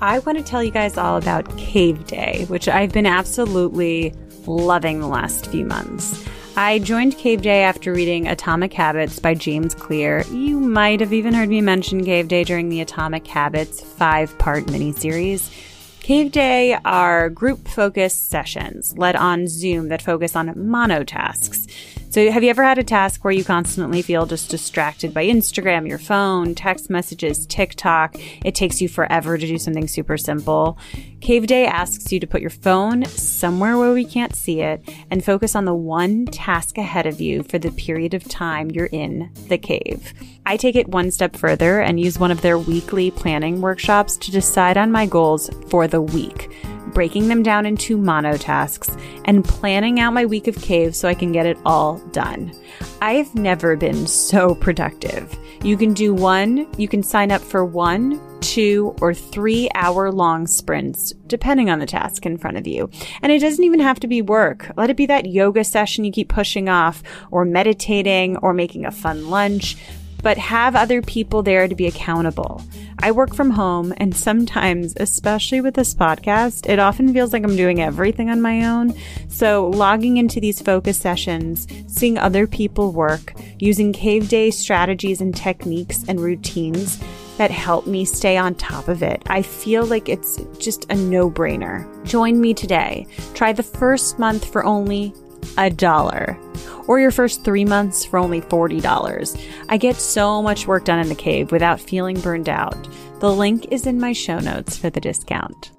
I want to tell you guys all about Cave Day, which I've been absolutely loving the last few months. I joined Cave Day after reading Atomic Habits by James Clear. You might have even heard me mention Cave Day during the Atomic Habits five part miniseries. Cave Day are group focused sessions led on Zoom that focus on monotasks. So, have you ever had a task where you constantly feel just distracted by Instagram, your phone, text messages, TikTok? It takes you forever to do something super simple. Cave Day asks you to put your phone somewhere where we can't see it and focus on the one task ahead of you for the period of time you're in the cave. I take it one step further and use one of their weekly planning workshops to decide on my goals for the week breaking them down into monotasks, and planning out my week of caves so I can get it all done. I've never been so productive. You can do one, you can sign up for one, two, or three hour long sprints, depending on the task in front of you. And it doesn't even have to be work. Let it be that yoga session you keep pushing off, or meditating, or making a fun lunch but have other people there to be accountable. I work from home, and sometimes, especially with this podcast, it often feels like I'm doing everything on my own. So, logging into these focus sessions, seeing other people work, using cave day strategies and techniques and routines that help me stay on top of it. I feel like it's just a no brainer. Join me today. Try the first month for only a dollar or your first three months for only $40. I get so much work done in the cave without feeling burned out. The link is in my show notes for the discount.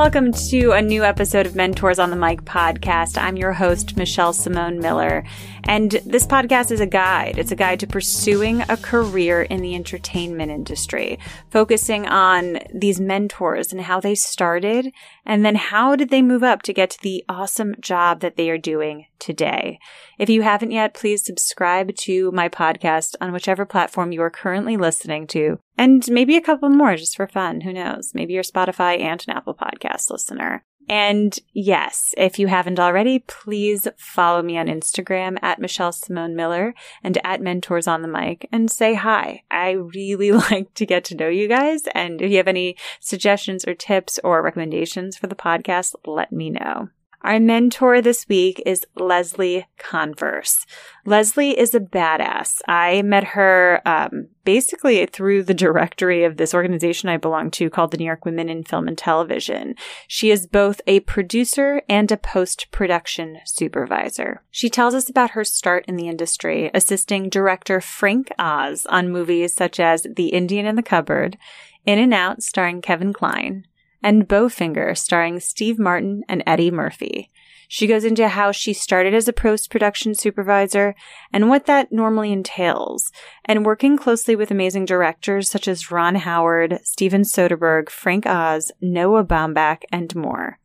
Welcome to a new episode of Mentors on the Mic podcast. I'm your host, Michelle Simone Miller. And this podcast is a guide. It's a guide to pursuing a career in the entertainment industry, focusing on these mentors and how they started and then how did they move up to get to the awesome job that they are doing today. If you haven't yet, please subscribe to my podcast on whichever platform you are currently listening to and maybe a couple more just for fun. Who knows? Maybe you're Spotify and an Apple podcast listener. And yes, if you haven't already, please follow me on Instagram at Michelle Simone Miller and at Mentors on the Mic and say hi. I really like to get to know you guys. And if you have any suggestions or tips or recommendations for the podcast, let me know. Our mentor this week is Leslie Converse. Leslie is a badass. I met her um, basically through the directory of this organization I belong to called the New York Women in Film and Television. She is both a producer and a post production supervisor. She tells us about her start in the industry, assisting director Frank Oz on movies such as The Indian in the Cupboard, In and Out starring Kevin Kline, and Bowfinger, starring Steve Martin and Eddie Murphy. She goes into how she started as a post production supervisor and what that normally entails, and working closely with amazing directors such as Ron Howard, Steven Soderbergh, Frank Oz, Noah Baumbach, and more.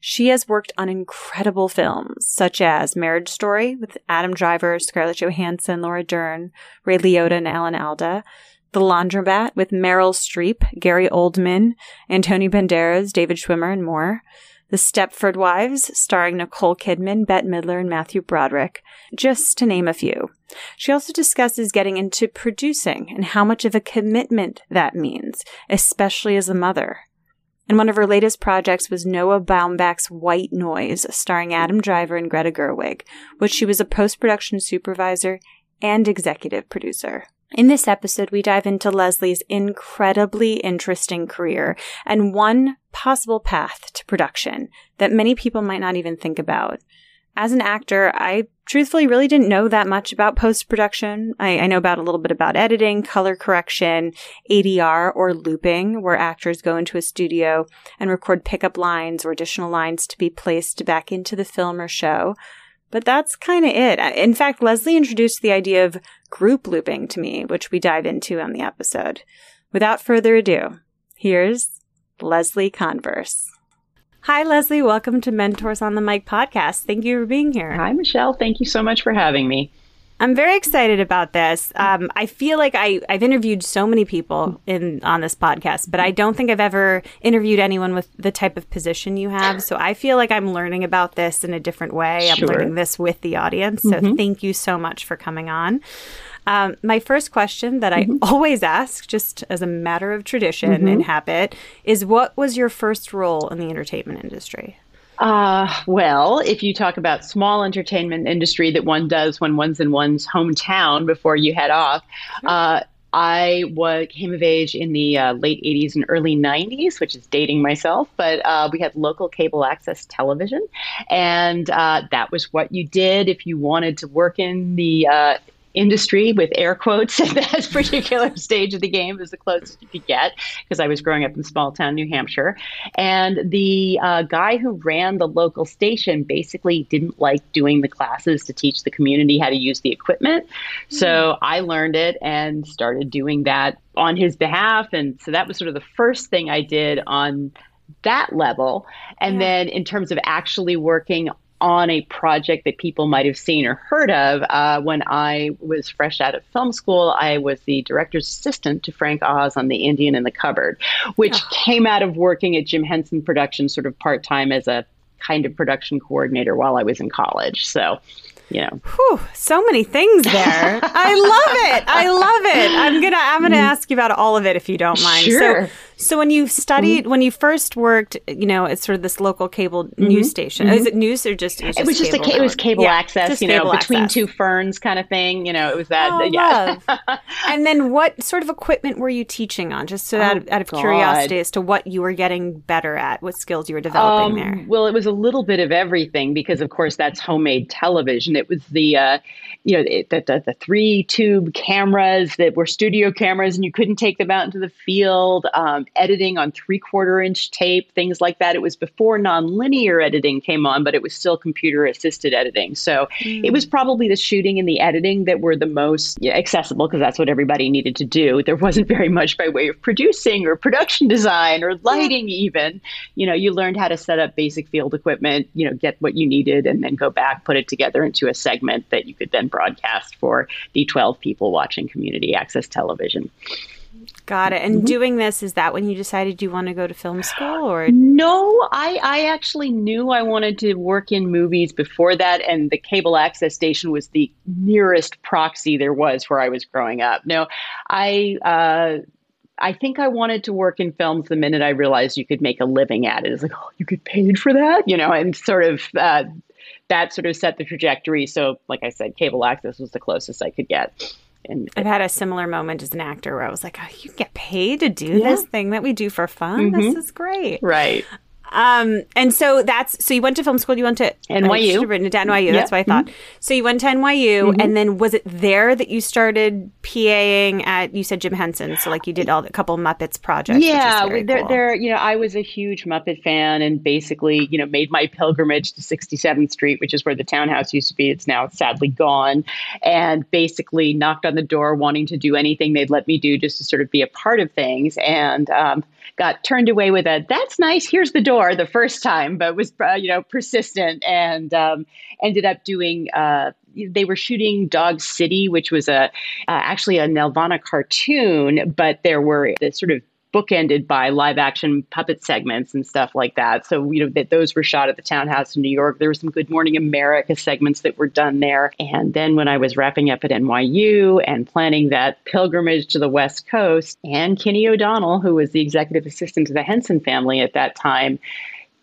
She has worked on incredible films such as Marriage Story with Adam Driver, Scarlett Johansson, Laura Dern, Ray Liotta, and Alan Alda, the Laundromat with Meryl Streep, Gary Oldman, Antonio Banderas, David Schwimmer, and more. The Stepford Wives, starring Nicole Kidman, Bette Midler, and Matthew Broderick, just to name a few. She also discusses getting into producing and how much of a commitment that means, especially as a mother. And one of her latest projects was Noah Baumbach's White Noise, starring Adam Driver and Greta Gerwig, which she was a post production supervisor and executive producer. In this episode, we dive into Leslie's incredibly interesting career and one possible path to production that many people might not even think about. As an actor, I truthfully really didn't know that much about post production. I, I, know about a little bit about editing, color correction, ADR or looping, where actors go into a studio and record pickup lines or additional lines to be placed back into the film or show. But that's kind of it. In fact, Leslie introduced the idea of group looping to me, which we dive into on the episode. Without further ado, here's Leslie Converse. Hi, Leslie. Welcome to Mentors on the Mic podcast. Thank you for being here. Hi, Michelle. Thank you so much for having me. I'm very excited about this. Um, I feel like I, I've interviewed so many people in on this podcast, but I don't think I've ever interviewed anyone with the type of position you have. So I feel like I'm learning about this in a different way. I'm learning this with the audience. So mm-hmm. thank you so much for coming on. Um, my first question that I mm-hmm. always ask, just as a matter of tradition mm-hmm. and habit, is what was your first role in the entertainment industry? Uh, well, if you talk about small entertainment industry that one does when one's in one's hometown before you head off, uh, I was, came of age in the uh, late 80s and early 90s, which is dating myself, but uh, we had local cable access television. And uh, that was what you did if you wanted to work in the uh, industry with air quotes at that particular stage of the game is the closest you could get because I was growing up in small town New Hampshire. And the uh, guy who ran the local station basically didn't like doing the classes to teach the community how to use the equipment. Mm-hmm. So I learned it and started doing that on his behalf. And so that was sort of the first thing I did on that level. And yeah. then in terms of actually working on a project that people might have seen or heard of. Uh, when I was fresh out of film school, I was the director's assistant to Frank Oz on The Indian in the Cupboard, which oh. came out of working at Jim Henson Productions sort of part time as a kind of production coordinator while I was in college. So, you know. Whew, so many things there. I love it. I love it. I'm gonna I'm gonna mm-hmm. ask you about all of it if you don't mind. Sure. So so when you studied, mm-hmm. when you first worked, you know, at sort of this local cable mm-hmm. news station, mm-hmm. is it news or just? It was just, it was just, a, it was cable yeah, access, you know, between access. two ferns kind of thing. You know, it was that. Oh, yeah. and then what sort of equipment were you teaching on? Just so oh, out, out of curiosity as to what you were getting better at, what skills you were developing um, there. Well, it was a little bit of everything because, of course, that's homemade television. It was the, uh, you know, the, the, the, three tube cameras that were studio cameras, and you couldn't take them out into the field. Um, editing on three quarter inch tape, things like that. It was before nonlinear editing came on, but it was still computer assisted editing. So mm. it was probably the shooting and the editing that were the most yeah, accessible because that's what everybody needed to do. There wasn't very much by way of producing or production design or lighting, yeah. even. You know, you learned how to set up basic field equipment, you know, get what you needed, and then go back, put it together into a segment that you could then broadcast for the 12 people watching community access television. Got it. And mm-hmm. doing this, is that when you decided you want to go to film school or? No, I, I actually knew I wanted to work in movies before that. And the cable access station was the nearest proxy there was where I was growing up. No, I, uh, I think I wanted to work in films the minute I realized you could make a living at it. It's like, oh, you get paid for that, you know, and sort of uh, that sort of set the trajectory. So, like I said, cable access was the closest I could get. And I've had a similar moment as an actor where I was like, oh, you get paid to do yeah. this thing that we do for fun. Mm-hmm. This is great. Right. Um, and so that's so you went to film school. You went to NYU. I should written it down NYU. Yep. That's what I thought. Mm-hmm. So you went to NYU, mm-hmm. and then was it there that you started PAing at? You said Jim Henson, so like you did all the couple Muppets projects. Yeah, there, cool. there. You know, I was a huge Muppet fan, and basically, you know, made my pilgrimage to 67th Street, which is where the townhouse used to be. It's now sadly gone, and basically knocked on the door, wanting to do anything they'd let me do, just to sort of be a part of things, and. Um, got turned away with a "That's nice. Here's the door" the first time, but was uh, you know persistent and um, ended up doing. Uh, they were shooting Dog City, which was a uh, actually a Nelvana cartoon, but there were the sort of bookended by live action puppet segments and stuff like that. So, you know, that those were shot at the townhouse in New York. There were some Good Morning America segments that were done there. And then when I was wrapping up at NYU and planning that pilgrimage to the West Coast, and Kenny O'Donnell, who was the executive assistant to the Henson family at that time,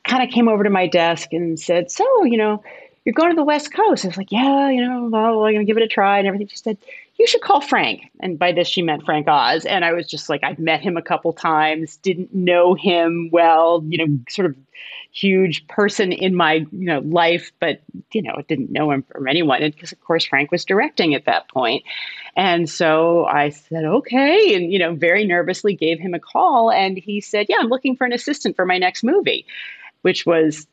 kind of came over to my desk and said, So, you know, you're going to the West Coast. I was like, yeah, you know, well, I'm going to give it a try and everything. She said, you should call Frank. And by this, she meant Frank Oz. And I was just like, I'd met him a couple times, didn't know him well, you know, sort of huge person in my, you know, life, but, you know, didn't know him from anyone. And because, of course, Frank was directing at that point. And so I said, okay. And, you know, very nervously gave him a call. And he said, yeah, I'm looking for an assistant for my next movie, which was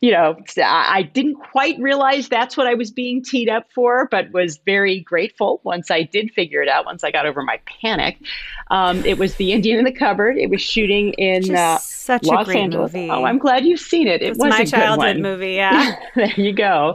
you know, I didn't quite realize that's what I was being teed up for, but was very grateful once I did figure it out, once I got over my panic. Um, it was The Indian in the Cupboard. It was shooting in uh, such Los a great Angeles. movie. Oh, I'm glad you've seen it. It was my childhood movie, yeah. there you go.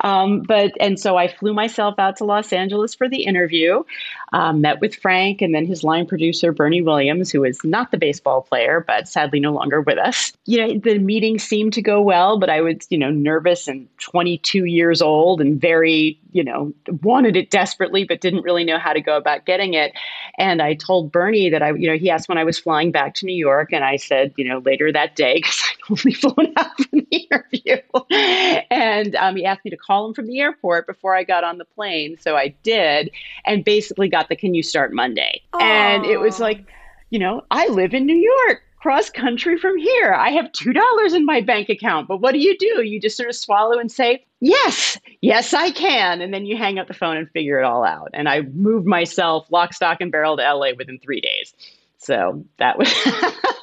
Um, but and so I flew myself out to Los Angeles for the interview, um, met with Frank and then his line producer Bernie Williams, who is not the baseball player, but sadly no longer with us. You know, the meeting seemed to go well, but I was you know nervous and 22 years old and very you know wanted it desperately, but didn't really know how to go about getting it. And I told Bernie that I you know he asked when I was flying back to New York, and I said you know later that day because I'd only flown out for the interview. And um, he asked me to call him from the airport before I got on the plane. So I did, and basically got the can you start Monday? And it was like, you know, I live in New York. Cross country from here. I have $2 in my bank account. But what do you do? You just sort of swallow and say, Yes, yes, I can. And then you hang up the phone and figure it all out. And I moved myself lock, stock, and barrel to LA within three days. So that was.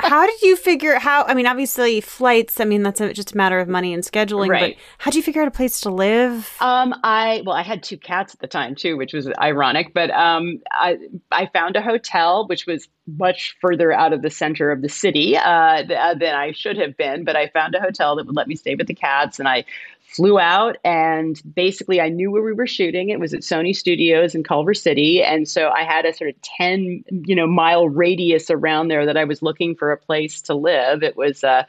how did you figure how I mean obviously flights, I mean that's a, just a matter of money and scheduling, Right. but how did you figure out a place to live? Um, I well, I had two cats at the time too, which was ironic. But um, I I found a hotel which was much further out of the center of the city uh, th- uh, than I should have been. But I found a hotel that would let me stay with the cats, and I flew out. And basically, I knew where we were shooting. It was at Sony Studios in Culver City, and so I had a sort of ten you know mile radius around there that I was looking for a place to live. It was. Uh,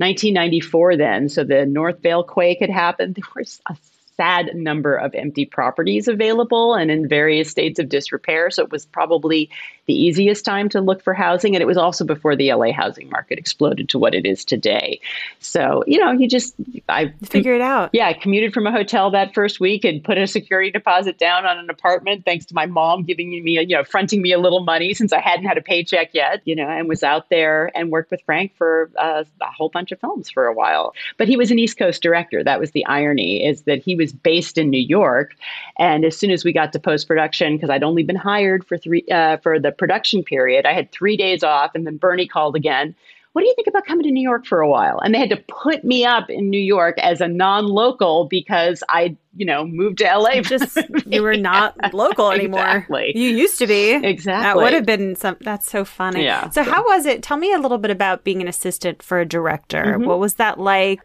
1994 then so the north vale quake had happened there was a sad number of empty properties available and in various states of disrepair so it was probably the easiest time to look for housing and it was also before the la housing market exploded to what it is today so you know you just i Figure it out. yeah, I commuted from a hotel that first week and put a security deposit down on an apartment thanks to my mom giving me, a, you know, fronting me a little money since I hadn't had a paycheck yet, you know, and was out there and worked with Frank for uh, a whole bunch of films for a while. But he was an East Coast director. That was the irony is that he was based in New York. And as soon as we got to post production, because I'd only been hired for three uh, for the production period, I had three days off, and then Bernie called again what do you think about coming to New York for a while? And they had to put me up in New York as a non-local because I, you know, moved to LA. Just you were not local anymore. Exactly. You used to be. Exactly. That would have been some that's so funny. Yeah. So how was it? Tell me a little bit about being an assistant for a director. Mm-hmm. What was that like?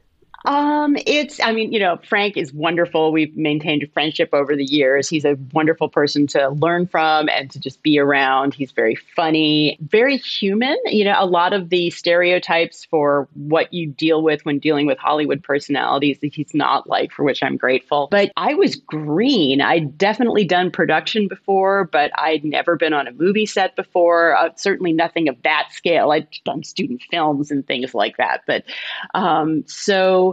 Um, it's, I mean, you know, Frank is wonderful. We've maintained a friendship over the years. He's a wonderful person to learn from and to just be around. He's very funny, very human. You know, a lot of the stereotypes for what you deal with when dealing with Hollywood personalities that he's not like, for which I'm grateful. But I was green. I'd definitely done production before, but I'd never been on a movie set before. Uh, certainly nothing of that scale. I'd done student films and things like that. But um, so,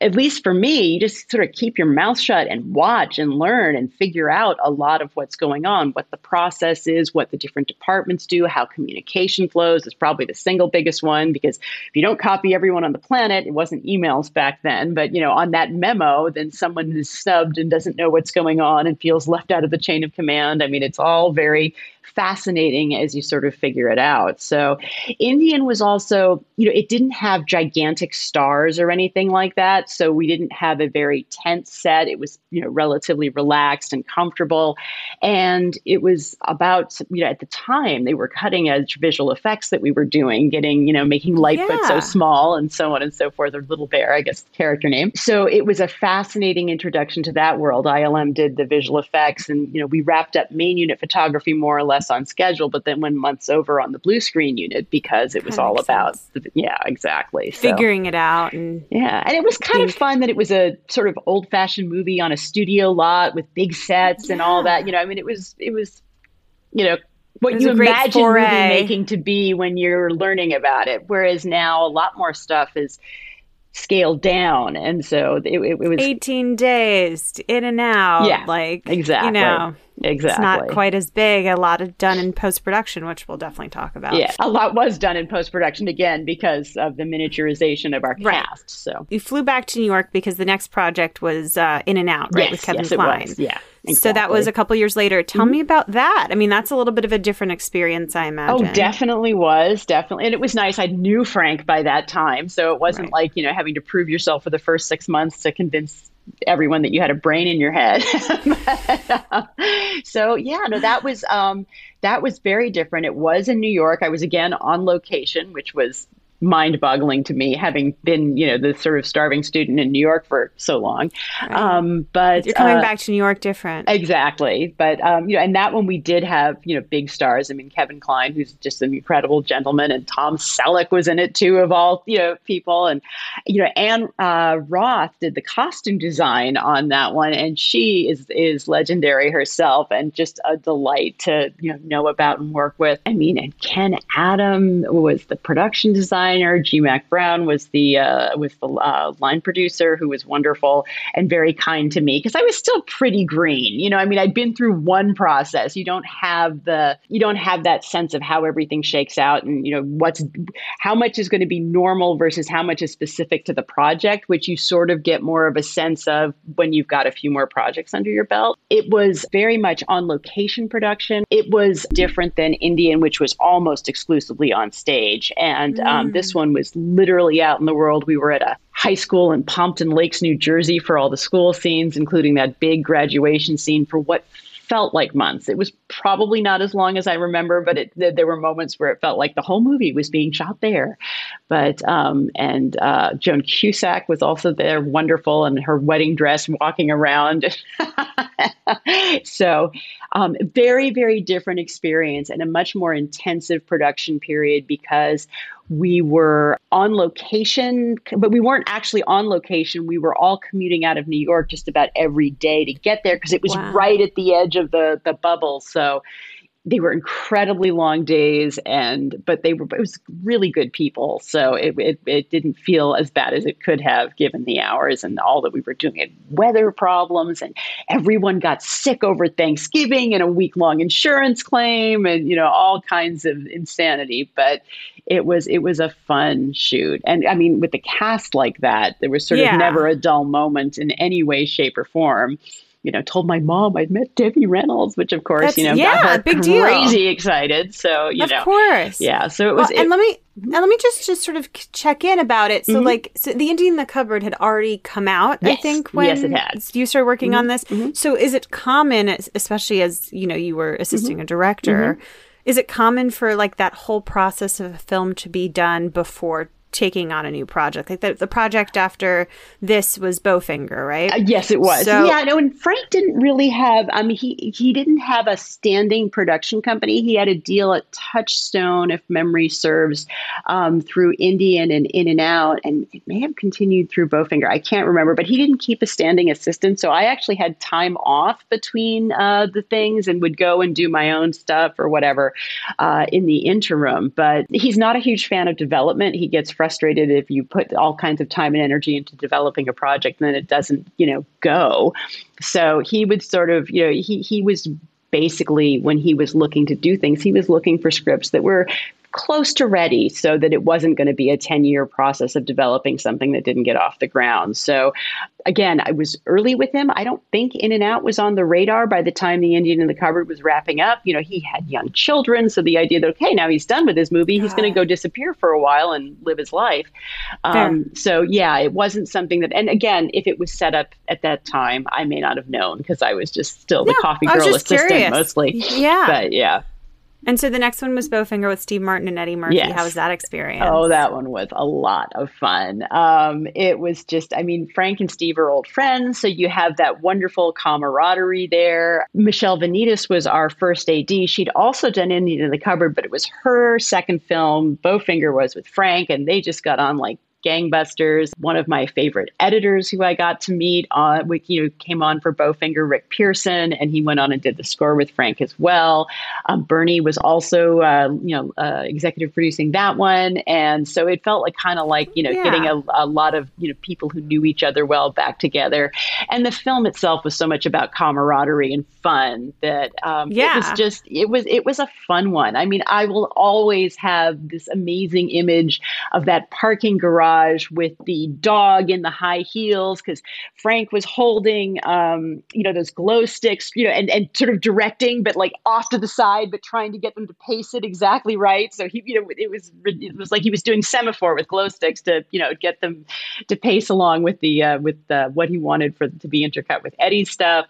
at least for me, you just sort of keep your mouth shut and watch and learn and figure out a lot of what's going on, what the process is, what the different departments do, how communication flows is probably the single biggest one because if you don't copy everyone on the planet, it wasn't emails back then, but you know, on that memo, then someone is snubbed and doesn't know what's going on and feels left out of the chain of command. I mean, it's all very fascinating as you sort of figure it out. So, Indian was also, you know, it didn't have gigantic stars or anything like that. So, we didn't have a very tense set. It was, you know, relatively relaxed and comfortable. And it was about, you know, at the time, they were cutting edge visual effects that we were doing, getting, you know, making Litefoot so small and so on and so forth, or Little Bear, I guess, the character name. So, it was a fascinating introduction to that world. ILM did the visual effects, and, you know, we wrapped up main unit photography more or less on schedule, but then went months over on the blue screen unit because it was all makes about, sense. the, yeah, exactly. So- Figuring it out and yeah, and it was kind of Think- fun that it was a sort of old-fashioned movie on a studio lot with big sets and all that. You know, I mean, it was it was, you know, what you imagine movie making to be when you're learning about it. Whereas now a lot more stuff is scaled down, and so it, it, was 18 days in and out. Yeah, like exactly. You know, exactly it's not quite as big. A lot of done in post production, which we'll definitely talk about. Yeah, a lot was done in post production again because of the miniaturization of our Right. cast. So You flew back to New York because the next project was uh, In and Out, right, yes, with Kevin yes, Kline. it was. Yeah. Exactly. So that was a couple years later. Tell mm-hmm. me about that. I mean, that's a little bit of a different experience, I imagine. Oh, definitely was. Definitely. And it was nice. I knew Frank by that time. So it wasn't right. like, you know, having to prove yourself for the first six months to convince everyone that you had a brain in your head. but, so yeah, no, that was um, that was very different. It was in New York. I was again on location, which was mind boggling to me, having been, you know, the sort of starving student in New York for so long. Right. Um, but you're coming uh, back to New York different. Exactly. But, um, you know, and that one we did have, you know, big stars. I mean, Kevin Kline, who's just an incredible gentleman, and Tom Selleck was in it too, of all, you know, people. And, you know, Ann uh, Roth did the costume design on that one. And she is, is legendary herself and just a delight to, you know, know about and work with. I mean, and Ken Adam was the production designer designer. G. Mac Brown was the uh, was the uh, line producer who was wonderful and very kind to me because I was still pretty green. You know, I mean, I'd been through one process. You don't have the you don't have that sense of how everything shakes out and you know what's how much is going to be normal versus how much is specific to the project, which you sort of get more of a sense of when you've got a few more projects under your belt. It was very much on location production. It was different than Indian, which was almost exclusively on stage, and um, mm. this one was literally out in the world. We were at a high school in Pompton Lakes, New Jersey for all the school scenes, including that big graduation scene for what felt like months. It was probably not as long as I remember, but it, there were moments where it felt like the whole movie was being shot there. But um, and uh, Joan Cusack was also there, wonderful, in her wedding dress, walking around. so, um, very very different experience and a much more intensive production period because we were on location, but we weren't actually on location. We were all commuting out of New York just about every day to get there because it was wow. right at the edge of the the bubble. So they were incredibly long days and but they were it was really good people. So it, it, it didn't feel as bad as it could have given the hours and all that we were doing it weather problems and everyone got sick over thanksgiving and a week long insurance claim and you know all kinds of insanity. But it was it was a fun shoot. And i mean with the cast like that there was sort yeah. of never a dull moment in any way shape or form you know, told my mom I'd met Debbie Reynolds, which of course, That's, you know, yeah, got her big crazy excited. So, you of know, of course. Yeah. So it was, well, it, and let me, and let me just, just sort of check in about it. So mm-hmm. like, so the Indian in the cupboard had already come out, yes. I think, when yes, it had. you started working mm-hmm. on this. Mm-hmm. So is it common, especially as, you know, you were assisting mm-hmm. a director, mm-hmm. is it common for like that whole process of a film to be done before taking on a new project. Like the, the project after this was Bowfinger, right? Uh, yes, it was. So, yeah, no, and Frank didn't really have. I mean, he he didn't have a standing production company. He had a deal at Touchstone, if memory serves, um, through Indian and In and Out, and it may have continued through Bowfinger. I can't remember, but he didn't keep a standing assistant. So I actually had time off between uh, the things and would go and do my own stuff or whatever uh, in the interim. But he's not a huge fan of development. He gets frustrated if you put all kinds of time and energy into developing a project and then it doesn't, you know, go. So he would sort of, you know, he he was basically when he was looking to do things, he was looking for scripts that were close to ready so that it wasn't going to be a 10 year process of developing something that didn't get off the ground. So, again, I was early with him. I don't think In and Out was on the radar by the time The Indian in the Cupboard was wrapping up. You know, he had young children. So, the idea that, okay, now he's done with his movie, he's going to go disappear for a while and live his life. Um, so, yeah, it wasn't something that, and again, if it was set up at that time, I may not have known because I was just still the coffee girl assistant curious. mostly. Yeah. But yeah. And so the next one was Bowfinger with Steve Martin and Eddie Murphy. Yes. How was that experience? Oh, that one was a lot of fun. Um, it was just, I mean, Frank and Steve are old friends, so you have that wonderful camaraderie there. Michelle Venitas was our first AD. She'd also done Indian in the Cupboard, but it was her second film. Bowfinger was with Frank, and they just got on like gangbusters. One of my favorite editors who I got to meet on, uh, you know, came on for Bowfinger, Rick Pearson, and he went on and did the score with Frank as well. Um, Bernie was also, uh, you know, uh, executive producing that one, and so it felt like kind of like you know yeah. getting a, a, lot of you know people who knew each other well back together. And the film itself was so much about camaraderie and fun that um, yeah. it was just it was it was a fun one. I mean, I will always have this amazing image of that parking garage garage with the dog in the high heels because Frank was holding, um, you know, those glow sticks, you know, and, and sort of directing, but like off to the side, but trying to get them to pace it exactly right. So he, you know, it was it was like he was doing semaphore with glow sticks to, you know, get them to pace along with the uh, with the, what he wanted for to be intercut with Eddie's stuff,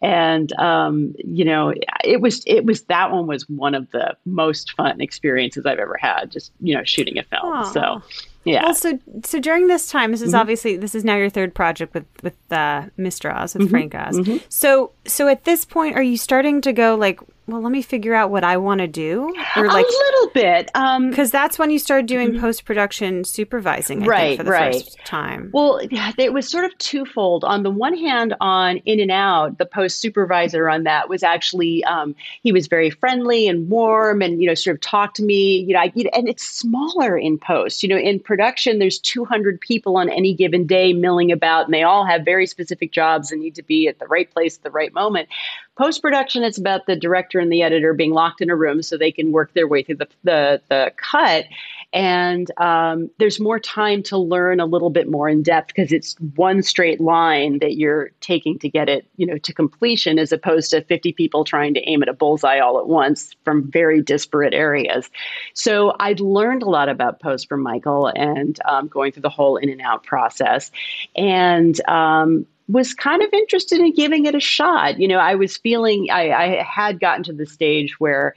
and um, you know, it was it was that one was one of the most fun experiences I've ever had. Just you know, shooting a film. Aww. So yeah. Well, so so during this time, this is mm-hmm. obviously this is now your third project with with uh, Mr. Oz with mm-hmm. Frank Oz. Mm-hmm. So so at this point, are you starting to go like, well, let me figure out what I want to do, or like a little bit, because um, that's when you started doing mm-hmm. post production supervising, I right? Think, for the right. First time. Well, it was sort of twofold. On the one hand, on In and Out, the post supervisor on that was actually um, he was very friendly and warm, and you know, sort of talked to me. You know, I, and it's smaller in post. You know, in production, there's 200 people on any given day milling about, and they all have very specific jobs and need to be at the right place at the right moment. Post production, it's about the director and the editor being locked in a room so they can work their way through the, the, the cut. And um, there's more time to learn a little bit more in depth because it's one straight line that you're taking to get it, you know, to completion, as opposed to 50 people trying to aim at a bullseye all at once from very disparate areas. So I'd learned a lot about post from Michael and um, going through the whole in and out process. And um, was kind of interested in giving it a shot. You know, I was feeling I, I had gotten to the stage where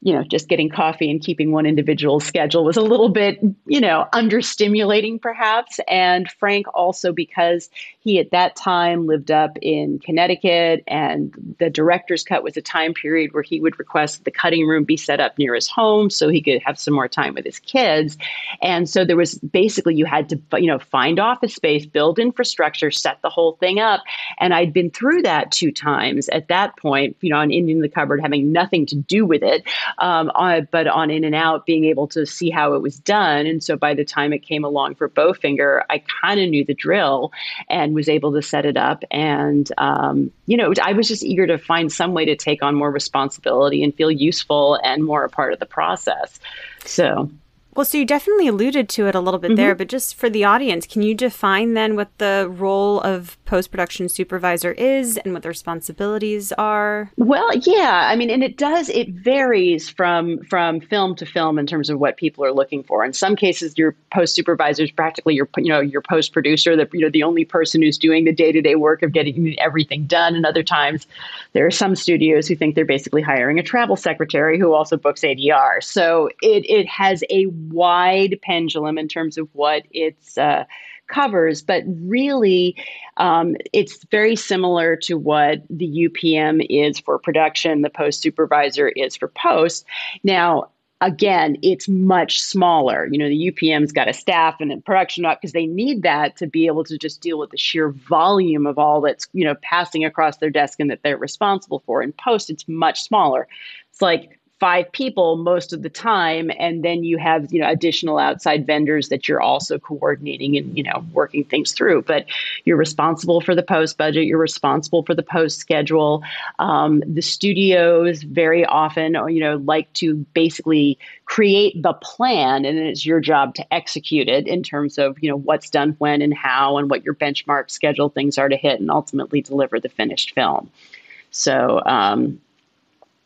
you know, just getting coffee and keeping one individual schedule was a little bit, you know, understimulating perhaps. And Frank also because he at that time lived up in Connecticut and the director's cut was a time period where he would request the cutting room be set up near his home so he could have some more time with his kids. And so there was basically you had to, you know, find office space, build infrastructure, set the whole thing up. And I'd been through that two times at that point, you know, on Indian the Cupboard having nothing to do with it um, on, but on In and Out, being able to see how it was done. And so by the time it came along for Bowfinger, I kind of knew the drill and was able to set it up. And, um, you know, I was just eager to find some way to take on more responsibility and feel useful and more a part of the process. So. Well, so you definitely alluded to it a little bit mm-hmm. there, but just for the audience, can you define then what the role of post production supervisor is and what the responsibilities are? Well, yeah, I mean, and it does it varies from from film to film in terms of what people are looking for. In some cases, your post supervisor is practically your you know your post producer, the you know the only person who's doing the day to day work of getting everything done. And other times, there are some studios who think they're basically hiring a travel secretary who also books ADR. So it it has a wide pendulum in terms of what it's uh, covers, but really um, it's very similar to what the UPM is for production, the post supervisor is for post. Now, again, it's much smaller. You know, the UPM's got a staff and a production up because they need that to be able to just deal with the sheer volume of all that's, you know, passing across their desk and that they're responsible for. In post, it's much smaller. It's like five people most of the time and then you have you know additional outside vendors that you're also coordinating and you know working things through. But you're responsible for the post budget you're responsible for the post schedule. Um, the studios very often you know like to basically create the plan and it's your job to execute it in terms of you know what's done when and how and what your benchmark schedule things are to hit and ultimately deliver the finished film. So um,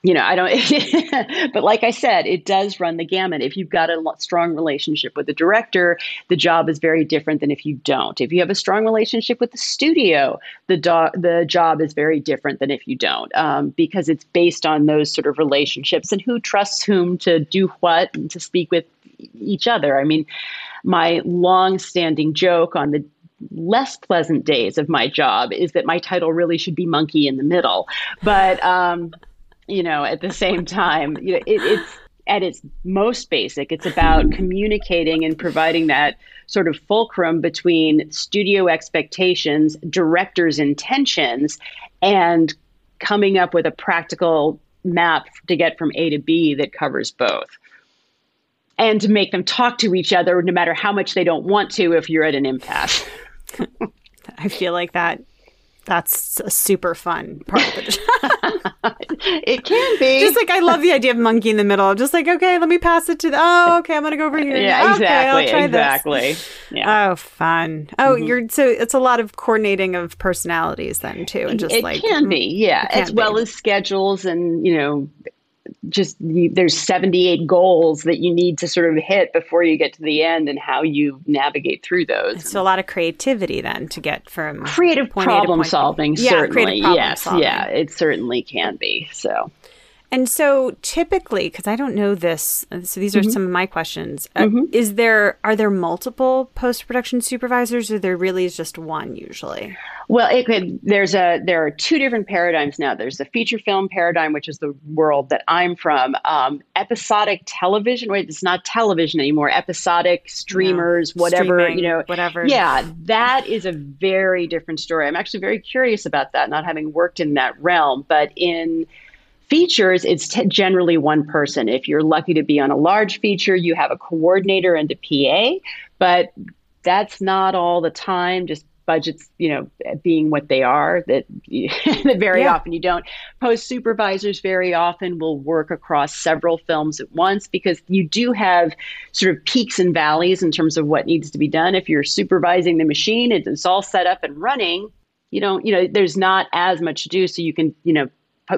you know, I don't, but like I said, it does run the gamut. If you've got a strong relationship with the director, the job is very different than if you don't. If you have a strong relationship with the studio, the, do- the job is very different than if you don't, um, because it's based on those sort of relationships and who trusts whom to do what and to speak with each other. I mean, my long standing joke on the less pleasant days of my job is that my title really should be monkey in the middle. But, um, you know, at the same time, you know, it, it's at its most basic, it's about communicating and providing that sort of fulcrum between studio expectations, director's intentions, and coming up with a practical map to get from A to B that covers both. And to make them talk to each other no matter how much they don't want to if you're at an impasse. I feel like that that's a super fun part of the job. it can be. Just like I love the idea of monkey in the middle. Just like, okay, let me pass it to the oh, okay, I'm gonna go over here. Yeah, okay, exactly. I'll try exactly. This. Yeah. Oh, fun. Oh, mm-hmm. you're so it's a lot of coordinating of personalities then too. And just it like can be, yeah. As well as schedules and, you know, just there's 78 goals that you need to sort of hit before you get to the end and how you navigate through those. So a lot of creativity then to get from creative problem solving yeah, certainly. Problem yes, solving. yeah, it certainly can be. So and so typically, because I don't know this, so these are mm-hmm. some of my questions. Uh, mm-hmm. Is there are there multiple post production supervisors, or there really is just one usually? Well, it could. There's a there are two different paradigms now. There's the feature film paradigm, which is the world that I'm from. Um, episodic television, wait, it's not television anymore. Episodic streamers, no, whatever you know, whatever. Yeah, that is a very different story. I'm actually very curious about that, not having worked in that realm, but in features, it's t- generally one person. If you're lucky to be on a large feature, you have a coordinator and a PA, but that's not all the time. Just budgets, you know, being what they are, that, that very yeah. often you don't. Post supervisors very often will work across several films at once because you do have sort of peaks and valleys in terms of what needs to be done. If you're supervising the machine, it's all set up and running. You don't, you know, there's not as much to do, so you can, you know,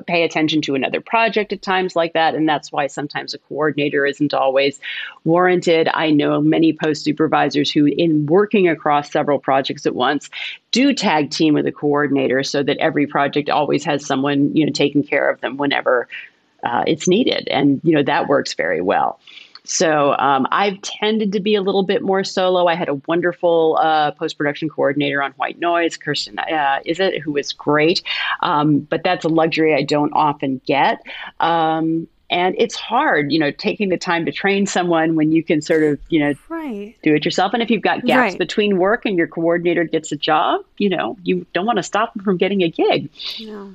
pay attention to another project at times like that. And that's why sometimes a coordinator isn't always warranted. I know many post supervisors who, in working across several projects at once, do tag team with a coordinator so that every project always has someone, you know, taking care of them whenever uh, it's needed. And, you know, that works very well. So um, I've tended to be a little bit more solo. I had a wonderful uh, post production coordinator on White Noise, Kirsten, uh, is it, who was great. Um, but that's a luxury I don't often get. Um, and it's hard, you know, taking the time to train someone when you can sort of, you know, right. do it yourself. And if you've got gaps right. between work and your coordinator gets a job, you know, you don't want to stop them from getting a gig. No.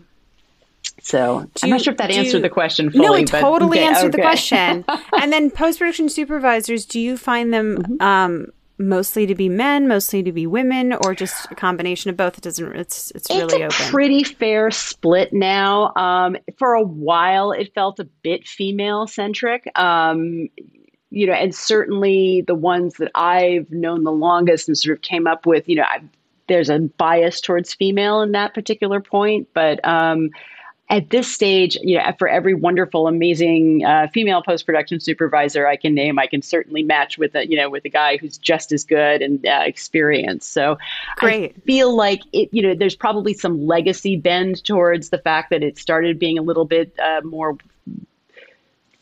So do I'm not sure if that answered the question fully. No, it totally okay, answered okay. the question. and then post production supervisors, do you find them mm-hmm. um, mostly to be men, mostly to be women, or just a combination of both? It doesn't. It's it's really it's a open. Pretty fair split now. Um, for a while, it felt a bit female centric. Um, you know, and certainly the ones that I've known the longest and sort of came up with, you know, I, there's a bias towards female in that particular point, but um, at this stage, you know, for every wonderful, amazing uh, female post production supervisor I can name, I can certainly match with a you know with a guy who's just as good and uh, experienced. So Great. I feel like it. You know, there's probably some legacy bend towards the fact that it started being a little bit uh, more.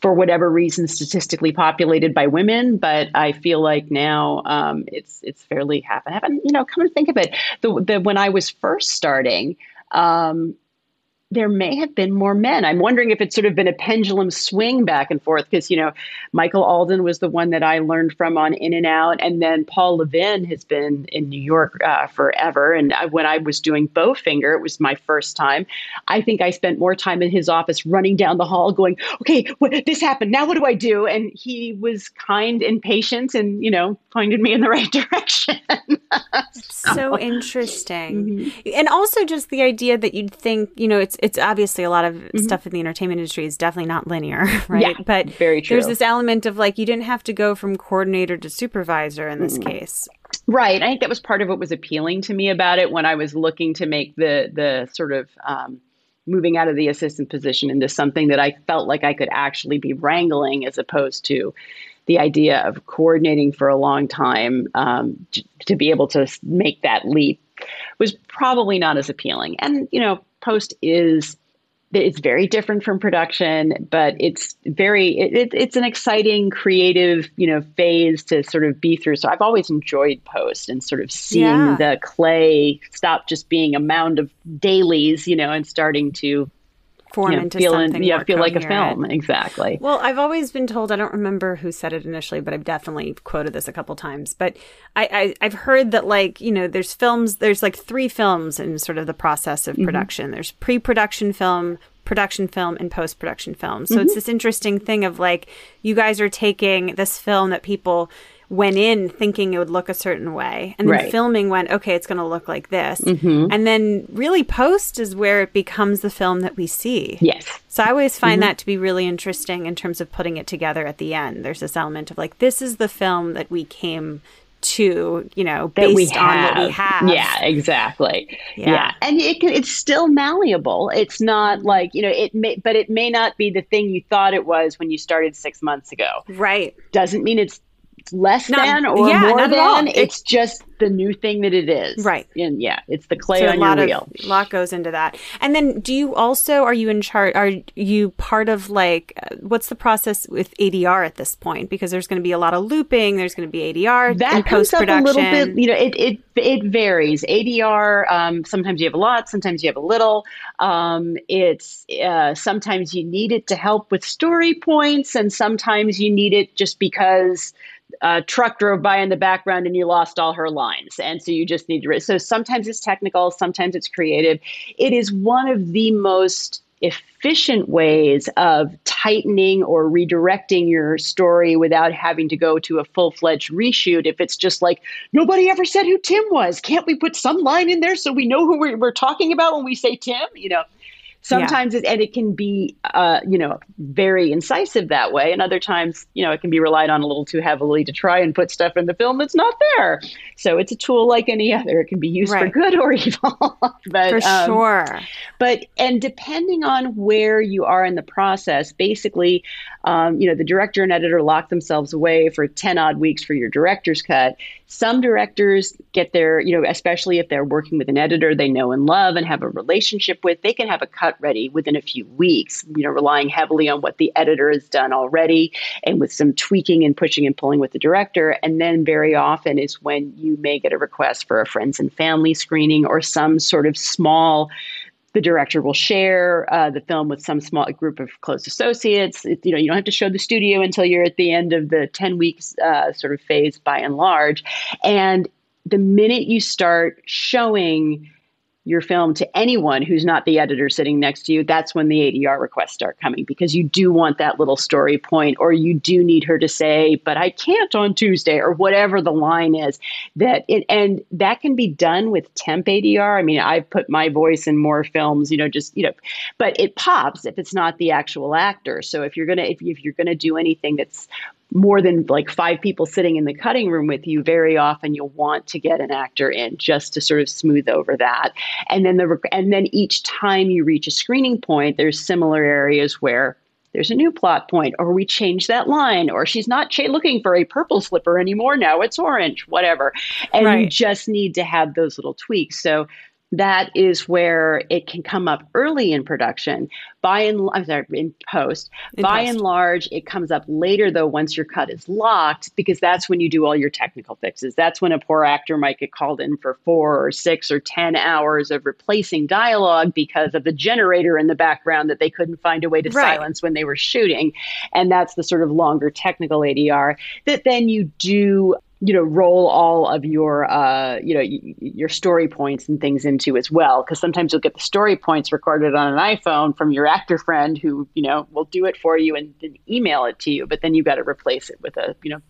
For whatever reason, statistically populated by women, but I feel like now um, it's it's fairly half and half. And you know, come and think of it, the, the when I was first starting, um, there may have been more men. I'm wondering if it's sort of been a pendulum swing back and forth because, you know, Michael Alden was the one that I learned from on In and Out. And then Paul Levin has been in New York uh, forever. And I, when I was doing Bowfinger, it was my first time. I think I spent more time in his office running down the hall going, okay, what, this happened. Now what do I do? And he was kind and patient and, you know, pointed me in the right direction. so. so. interesting. Mm-hmm. And also just the idea that you'd think, you know, it's it's obviously a lot of mm-hmm. stuff in the entertainment industry is definitely not linear, right? Yeah, but very true. There's this element of like you didn't have to go from coordinator to supervisor in this mm-hmm. case. Right. I think that was part of what was appealing to me about it when I was looking to make the the sort of um, moving out of the assistant position into something that I felt like I could actually be wrangling as opposed to the idea of coordinating for a long time um, to be able to make that leap was probably not as appealing. And, you know, post is it's very different from production, but it's very it, it's an exciting, creative you know phase to sort of be through. So I've always enjoyed post and sort of seeing yeah. the clay stop just being a mound of dailies, you know, and starting to form you know, into feel something. yeah, feel like a film. Exactly. Well, I've always been told. I don't remember who said it initially, but I've definitely quoted this a couple times. But I, I have heard that like you know, there's films. There's like three films in sort of the process of mm-hmm. production. Mm-hmm. There's pre-production film, production film and post production film. So mm-hmm. it's this interesting thing of like you guys are taking this film that people went in thinking it would look a certain way and then Right. filming went okay it's going to look like this Mhm. and then really post is where it becomes the film that we see Yes. so i always find Mm-hmm. that to be really interesting in terms of putting it together at the end there's this element of like this is the film that we came to you know that based on what we have Yeah, exactly. Yeah. Yeah, and it can, it's still malleable. It's not like you know it may, but it may not be the thing you thought it was when you started six months ago. right Doesn't mean it's less Not- than or yeah, more not at all. than. It- It's just the new thing that it is. Right. And yeah, it's the clay so a on lot your of wheel. lot goes into that and then do you also are you in charge are you part of like uh, what's the process with adr at this point because there's going to be a lot of looping there's going to be adr that comes up a little bit you know it it, it varies adr um, sometimes you have a lot sometimes you have a little um, it's uh, sometimes you need it to help with story points and sometimes you need it just because a truck drove by in the background and you lost all her lines. And so you just need to so sometimes it's technical sometimes it's creative. It is one of the most efficient ways of tightening or redirecting your story without having to go to a full-fledged reshoot if it's just like nobody ever said who tim was. Can't we put some line in there so we know who we're, we're talking about when we say tim? You know sometimes it and it can be uh, you know very incisive that way and other times you know it can be relied on a little too heavily to try and put stuff in the film that's not there. So it's a tool like any other. It can be used for good or evil but for um, sure. but and depending on where you are in the process basically um, you know the director and editor lock themselves away for 10 odd weeks for your director's cut some directors get their you know especially if they're working with an editor they know and love and have a relationship with they can have a cut ready within a few weeks you know relying heavily on what the editor has done already and with some tweaking and pushing and pulling with the director. And then very often is when you may get a request for a friends and family screening or some sort of small the director will share uh, the film with some small group of close associates. It, you know, you don't have to show the studio until you're at the end of the ten weeks uh, sort of phase, by and large. And the minute you start showing your film to anyone who's not the editor sitting next to you, that's when the ADR requests start coming because you do want that little story point, or you do need her to say, "But I can't on Tuesday," or whatever the line is. That it, and that can be done with temp ADR. I mean, I've put my voice in more films, you know, just you know, but it pops if it's not the actual actor. So if you're gonna if, if you're gonna do anything that's more than like five people sitting in the cutting room with you, very often you'll want to get an actor in just to sort of smooth over that. And then the and then each time you reach a screening point, there's similar areas where there's a new plot point, or we change that line, or she's not cha- looking for a purple slipper anymore. Now it's orange, whatever. And you just need to have those little tweaks. So that is where it can come up early in production. By and I'm sorry, in post. In By post. and large, it comes up later though once your cut is locked because that's when you do all your technical fixes. That's when a poor actor might get called in for four or six or ten hours of replacing dialogue because of the generator in the background that they couldn't find a way to Right. silence when they were shooting. And that's the sort of longer technical ADR that then you do you know roll all of your uh, you know y- your story points and things into as well because sometimes you'll get the story points recorded on an iphone from your actor friend who you know will do it for you and then email it to you but then you got to replace it with a you know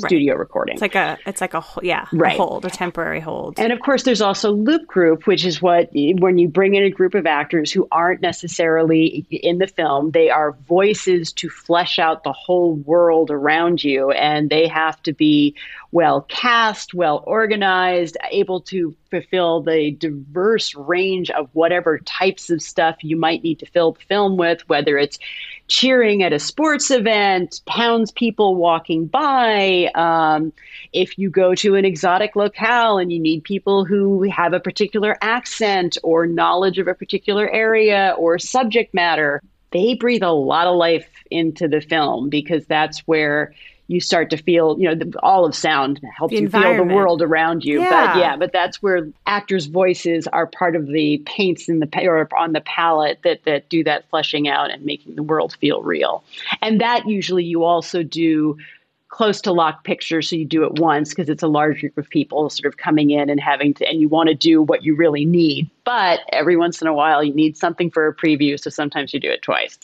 Right. studio recording It's like a it's like a yeah Right. a hold a temporary hold. and of course, there's also loop group, which is what when you bring in a group of actors who aren't necessarily in the film, they are voices to flesh out the whole world around you, and they have to be well cast, well organized, able to fulfill the diverse range of whatever types of stuff you might need to fill the film with, whether it's cheering at a sports event, townspeople walking by. Um, if you go to an exotic locale and you need people who have a particular accent or knowledge of a particular area or subject matter, they breathe a lot of life into the film because that's where you start to feel, you know, the, all of sound helps you feel the world around you. Yeah. But yeah, but that's where actors' voices are part of the paints in the or on the palette that that do that fleshing out and making the world feel real. And that usually you also do close to lock pictures so you do it once because it's a large group of people sort of coming in and having to and you want to do what you really need but every once in a while you need something for a preview so sometimes you do it twice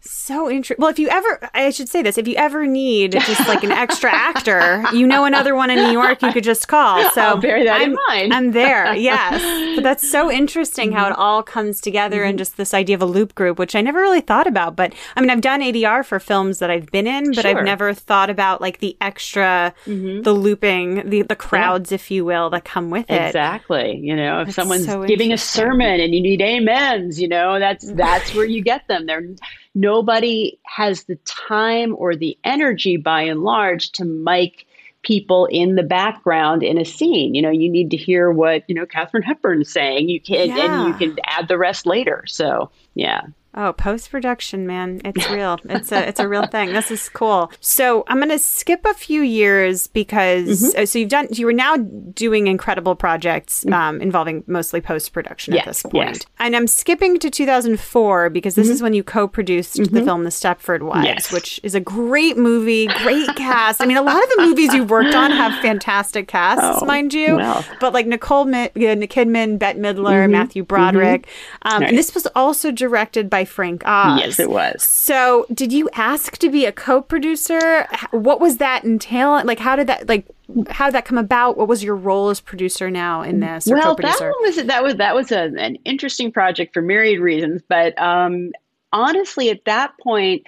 So interesting. Well, if you ever, I should say this, if you ever need just like an extra actor, you know another one in New York, you could just call. So I'll bear that I'm, in mind. I'm there. Yes, but that's so interesting how it mm-hmm. all comes together and mm-hmm. just this idea of a loop group, which I never really thought about. But I mean, I've done ADR for films that I've been in, but Sure. I've never thought about like the extra, mm-hmm. the looping, the the crowds, if you will, that come with it. Exactly. You know, if That's someone's so giving a sermon and you need amens, you know, that's that's where you get them. They're nobody has the time or the energy by and large to mic people in the background in a scene. You know, you need to hear what, you know, Katharine Hepburn's saying. You can and you can add the rest later. So yeah. Oh, post production, man, it's real. It's a it's a real thing. This is cool. So I'm gonna skip a few years because Mm-hmm. uh, so you've done you were now doing incredible projects um, involving mostly post production at Mm-hmm. This point. yes. And I'm skipping to 2004 because this is when you co-produced the film The Stepford Wives, Mm-hmm. Yes. which is a great movie, great cast. I mean, a lot of the movies you've worked on have fantastic casts, Oh, mind you. well. But like Nicole Mi- uh, Kidman, Bette Midler, Matthew Broderick, um, Mm-hmm. Right. and this was also directed by Frank Oz. Yes, it was. So, did you ask to be a co-producer? What was that entail? Like, how did that like? How did that come about? What was your role as producer now in this? Well, that one was that was that was a, an interesting project for myriad reasons. But um, honestly, at that point,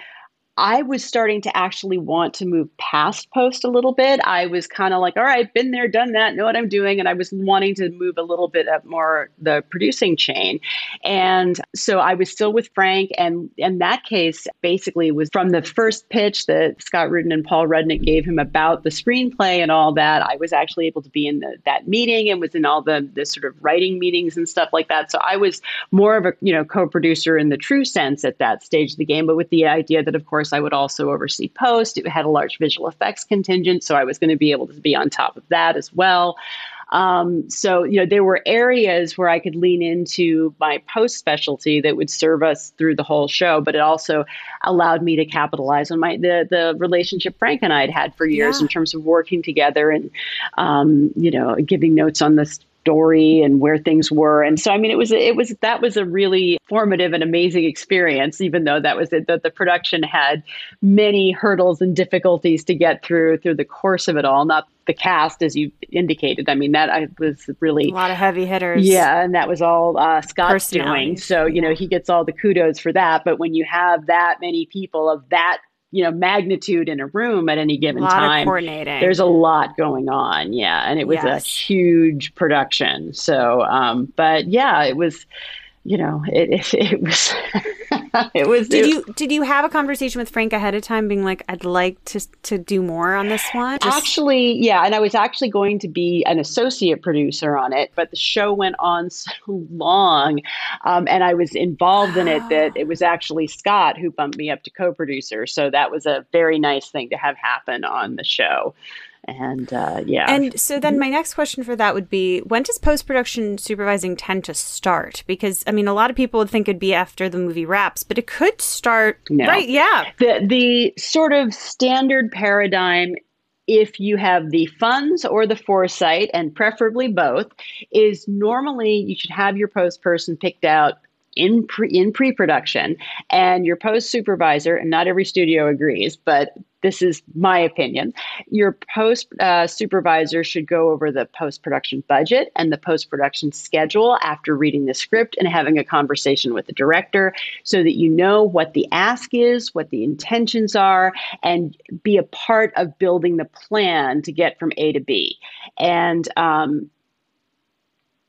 I was starting to actually want to move past post a little bit. I was kind of like, all right, been there, done that, know what I'm doing, and I was wanting to move a little bit up more the producing chain. And so I was still with Frank, and in that case, basically was from the first pitch that Scott Rudin and Paul Rudnick gave him about the screenplay and all that. I was actually able to be in the, that meeting and was in all the the sort of writing meetings and stuff like that. So I was more of a you know co-producer in the true sense at that stage of the game, but with the idea that of course I would also oversee post. It had a large visual effects contingent, so I was going to be able to be on top of that as well. Um, so, you know, there were areas where I could lean into my post specialty that would serve us through the whole show, but it also allowed me to capitalize on my the the relationship Frank and I had had for years Yeah. in terms of working together and um, you know giving notes on the story and where things were. And so, I mean, it was it was that was a really formative and amazing experience. Even though that was it, that the production had many hurdles and difficulties to get through through the course of it all. Not the cast, as you indicated. I mean, that I was really a lot of heavy hitters. yeah, and that was all uh, Scott's doing. So you know he gets all the kudos for that. But when you have that many people of that you know magnitude in a room at any given time, coordinating. there's a lot going on. Yeah, and it was a huge production. So, um, but yeah, it was. You know, it it, it was it was. did it- you did you have a conversation with Frank ahead of time, being like, "I'd like to to do more on this one"? Just- Actually, yeah, and I was actually going to be an associate producer on it, but the show went on so long, um, and I was involved in it that it was actually Scott who bumped me up to co-producer. So that was a very nice thing to have happen on the show, and uh, yeah, And so then my next question for that would be when does post production supervising tend to start? Because I mean a lot of people would think it'd be after the movie wraps, but it could start No. right, yeah. the the sort of standard paradigm if you have the funds or the foresight and preferably both is normally you should have your post person picked out in pre in pre-production and your post supervisor and not every studio agrees but this is my opinion your post uh, supervisor should go over the post production budget and the post production schedule after reading the script and having a conversation with the director so that you know what the ask is, what the intentions are, and be a part of building the plan to get from A to B. And um,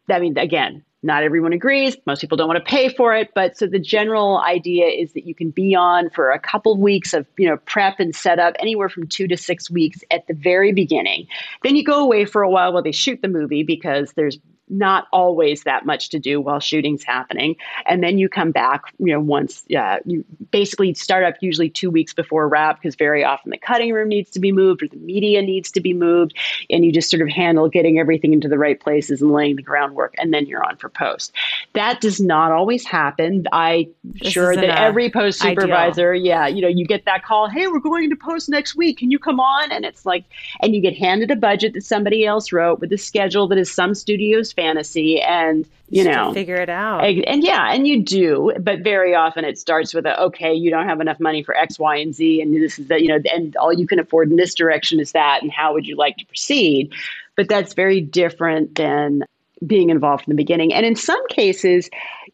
I mean, again, not everyone agrees. Most people don't want to pay for it, but so the general idea is that you can be on for a couple weeks of you know prep and setup, anywhere from two to six weeks at the very beginning. Then you go away for a while while they shoot the movie because there's not always that much to do while shooting's happening, and then you come back. You know, once uh, you basically start up usually two weeks before wrap because very often the cutting room needs to be moved or the media needs to be moved, and you just sort of handle getting everything into the right places and laying the groundwork, and then you're on for post. That does not always happen. I sure that every post ideal. supervisor, yeah, you know, you get that call, hey, we're going to post next week. Can you come on? And it's like, and you get handed a budget that somebody else wrote with a schedule that is some studios' fantasy and you Just know figure it out. and, and yeah and you do but very often it starts with a okay you don't have enough money for x y and z and this is that you know and all you can afford in this direction is that and how would you like to proceed but that's very different than being involved in the beginning and in some cases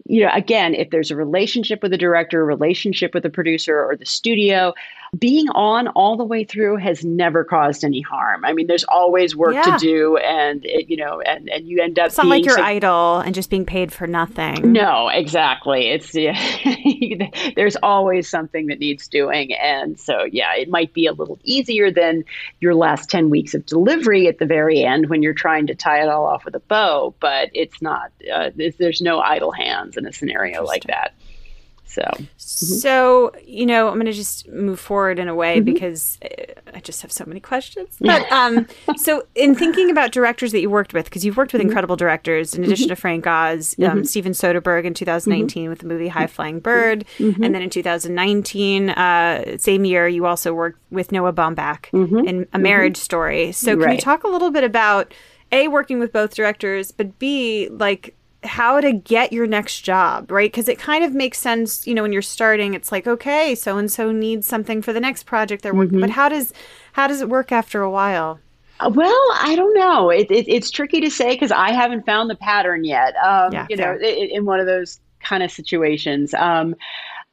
you know again if there's a relationship with the director a relationship with the producer or the studio being on all the way through has never caused any harm. I mean, there's always work Yeah. to do, and it, you know, and and you end up. it's not like you're so- idle and just being paid for nothing. no, exactly. It's yeah, there's always something that needs doing, and so yeah, it might be a little easier than your last ten weeks of delivery at the very end when you're trying to tie it all off with a bow. But it's not. Uh, there's no idle hands in a scenario like that. So mm-hmm. So, you know, I'm going to just move forward in a way mm-hmm. because uh, I just have so many questions. But um, so, in thinking about directors that you worked with, because you've worked with mm-hmm. incredible directors, in addition to Frank Oz, um, Steven Soderbergh in 2019 with the movie High Flying Bird, and then in 2019, uh, same year, you also worked with Noah Baumbach in A Marriage Story. So, can you talk a little bit about a working with both directors, but b like how to get your next job, right? Because it kind of makes sense, you know, when you're starting, it's like, okay, so and so needs something for the next project they're working. But how does how does it work after a while? Uh, Well, I don't know. It, it, it's tricky to say because I haven't found the pattern yet. Um, Yeah, you know, fair. i- i- in one of those kind of situations. Um,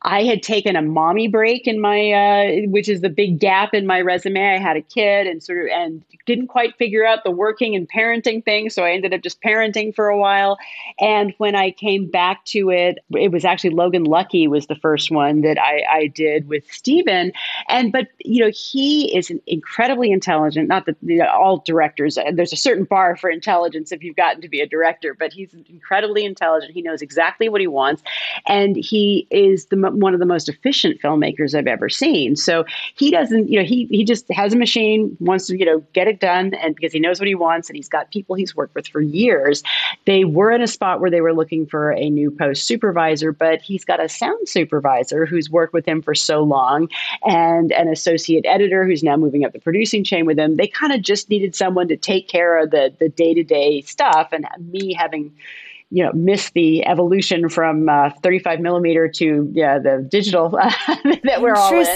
I had taken a mommy break in my, uh, which is the big gap in my resume. I had a kid and sort of, and didn't quite figure out the working and parenting thing. So I ended up just parenting for a while. And when I came back to it, it was actually Logan Lucky was the first one that I, I did with Steven. And, but, you know, he is incredibly intelligent, not that you know, all directors, uh, there's a certain bar for intelligence if you've gotten to be a director, but he's incredibly intelligent. He knows exactly what he wants. And he is the, one of the most efficient filmmakers I've ever seen. So he doesn't, you know, he, he just has a machine, wants to, you know, get it done. And because he knows what he wants and he's got people he's worked with for years, they were in a spot where they were looking for a new post supervisor, but he's got a sound supervisor who's worked with him for so long and an associate editor who's now moving up the producing chain with him. They kind of just needed someone to take care of the the day to day stuff, and me having you know missed the evolution from uh, 35 millimeter to yeah the digital that we're all in.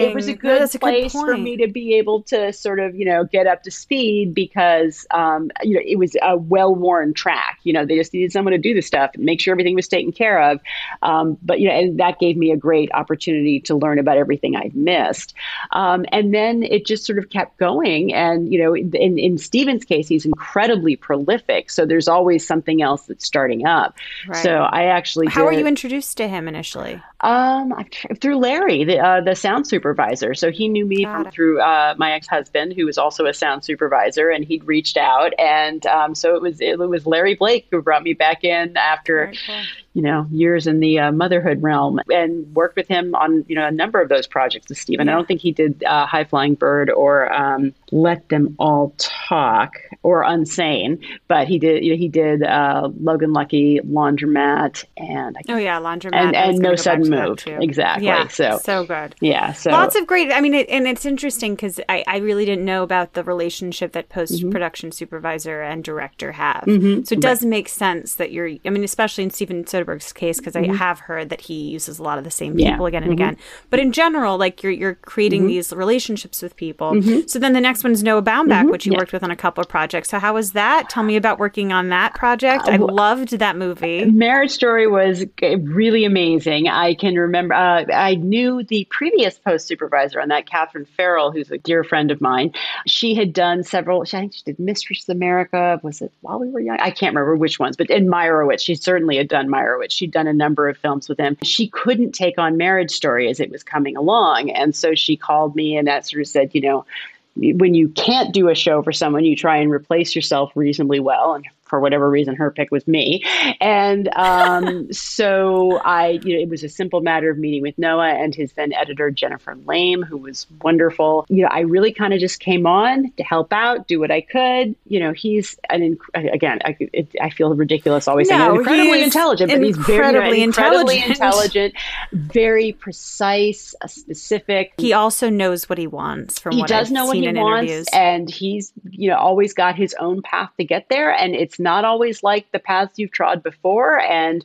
It was a good that's a good place for me to be able to sort of you know get up to speed because um, you know it was a well-worn track. You know they just needed someone to do the stuff and make sure everything was taken care of. Um, but you know and that gave me a great opportunity to learn about everything i'd missed. Um, and then it just sort of kept going. And you know in, in steven's case he's incredibly prolific. So there's always something else that's starting up Right. so i actually How were you introduced to him initially? Um, through Larry, the uh, the sound supervisor. So he knew me from, through uh, my ex husband, who was also a sound supervisor, and he'd reached out, and um, so it was it was Larry Blake who brought me back in after cool. you know years in the uh, motherhood realm, and worked with him on you know a number of those projects with Steven. I don't think he did uh, High Flying Bird or um, Let Them All Talk or Unsane, but he did you know, he did uh, Logan Lucky, Laundromat, and I Oh yeah, laundromat. And- and No Sudden Move. too. Exactly. Yeah, So- so good. yeah, so Lots of great. I mean, it, and it's interesting because I, I really didn't know about the relationship that post Mm-hmm. production supervisor and director have. So it does make sense that you're. I mean, especially in Steven Soderbergh's case, because I have heard that he uses a lot of the same Mm-hmm. Yeah. Mm-hmm. people again and again. But in general, like you're you're creating these relationships with people. So then the next one's Noah Baumbach, which you worked with on a couple of projects. So how was that? Tell me about working on that project. I loved that movie. Marriage Story was really amazing. I can remember, uh, I knew the previous post supervisor on that, Catherine Farrell, who's a dear friend of mine. She had done several, she, I think she did Mistress America. Was it while we were young? I can't remember which ones, but in Meyerowitz, she certainly had done Meyerowitz. She'd done a number of films with him. She couldn't take on Marriage Story as it was coming along. And so she called me and that sort of said, you know, when you can't do a show for someone, you try and replace yourself reasonably well. And for whatever reason, her pick was me. And um, so I, you know, it was a simple matter of meeting with Noah and his then editor, Jennifer Lame, who was wonderful. You know, I really kind of just came on to help out, do what I could. You know, he's an, inc- again, I, it, I feel ridiculous always saying No, incredibly he's intelligent, but he's very incredibly incredibly intelligent. intelligent, very precise, uh, specific He also knows what he wants from he what does I've know what he wants interviews. and he's you know always got his own path to get there and it's not always like the paths you've trod before. And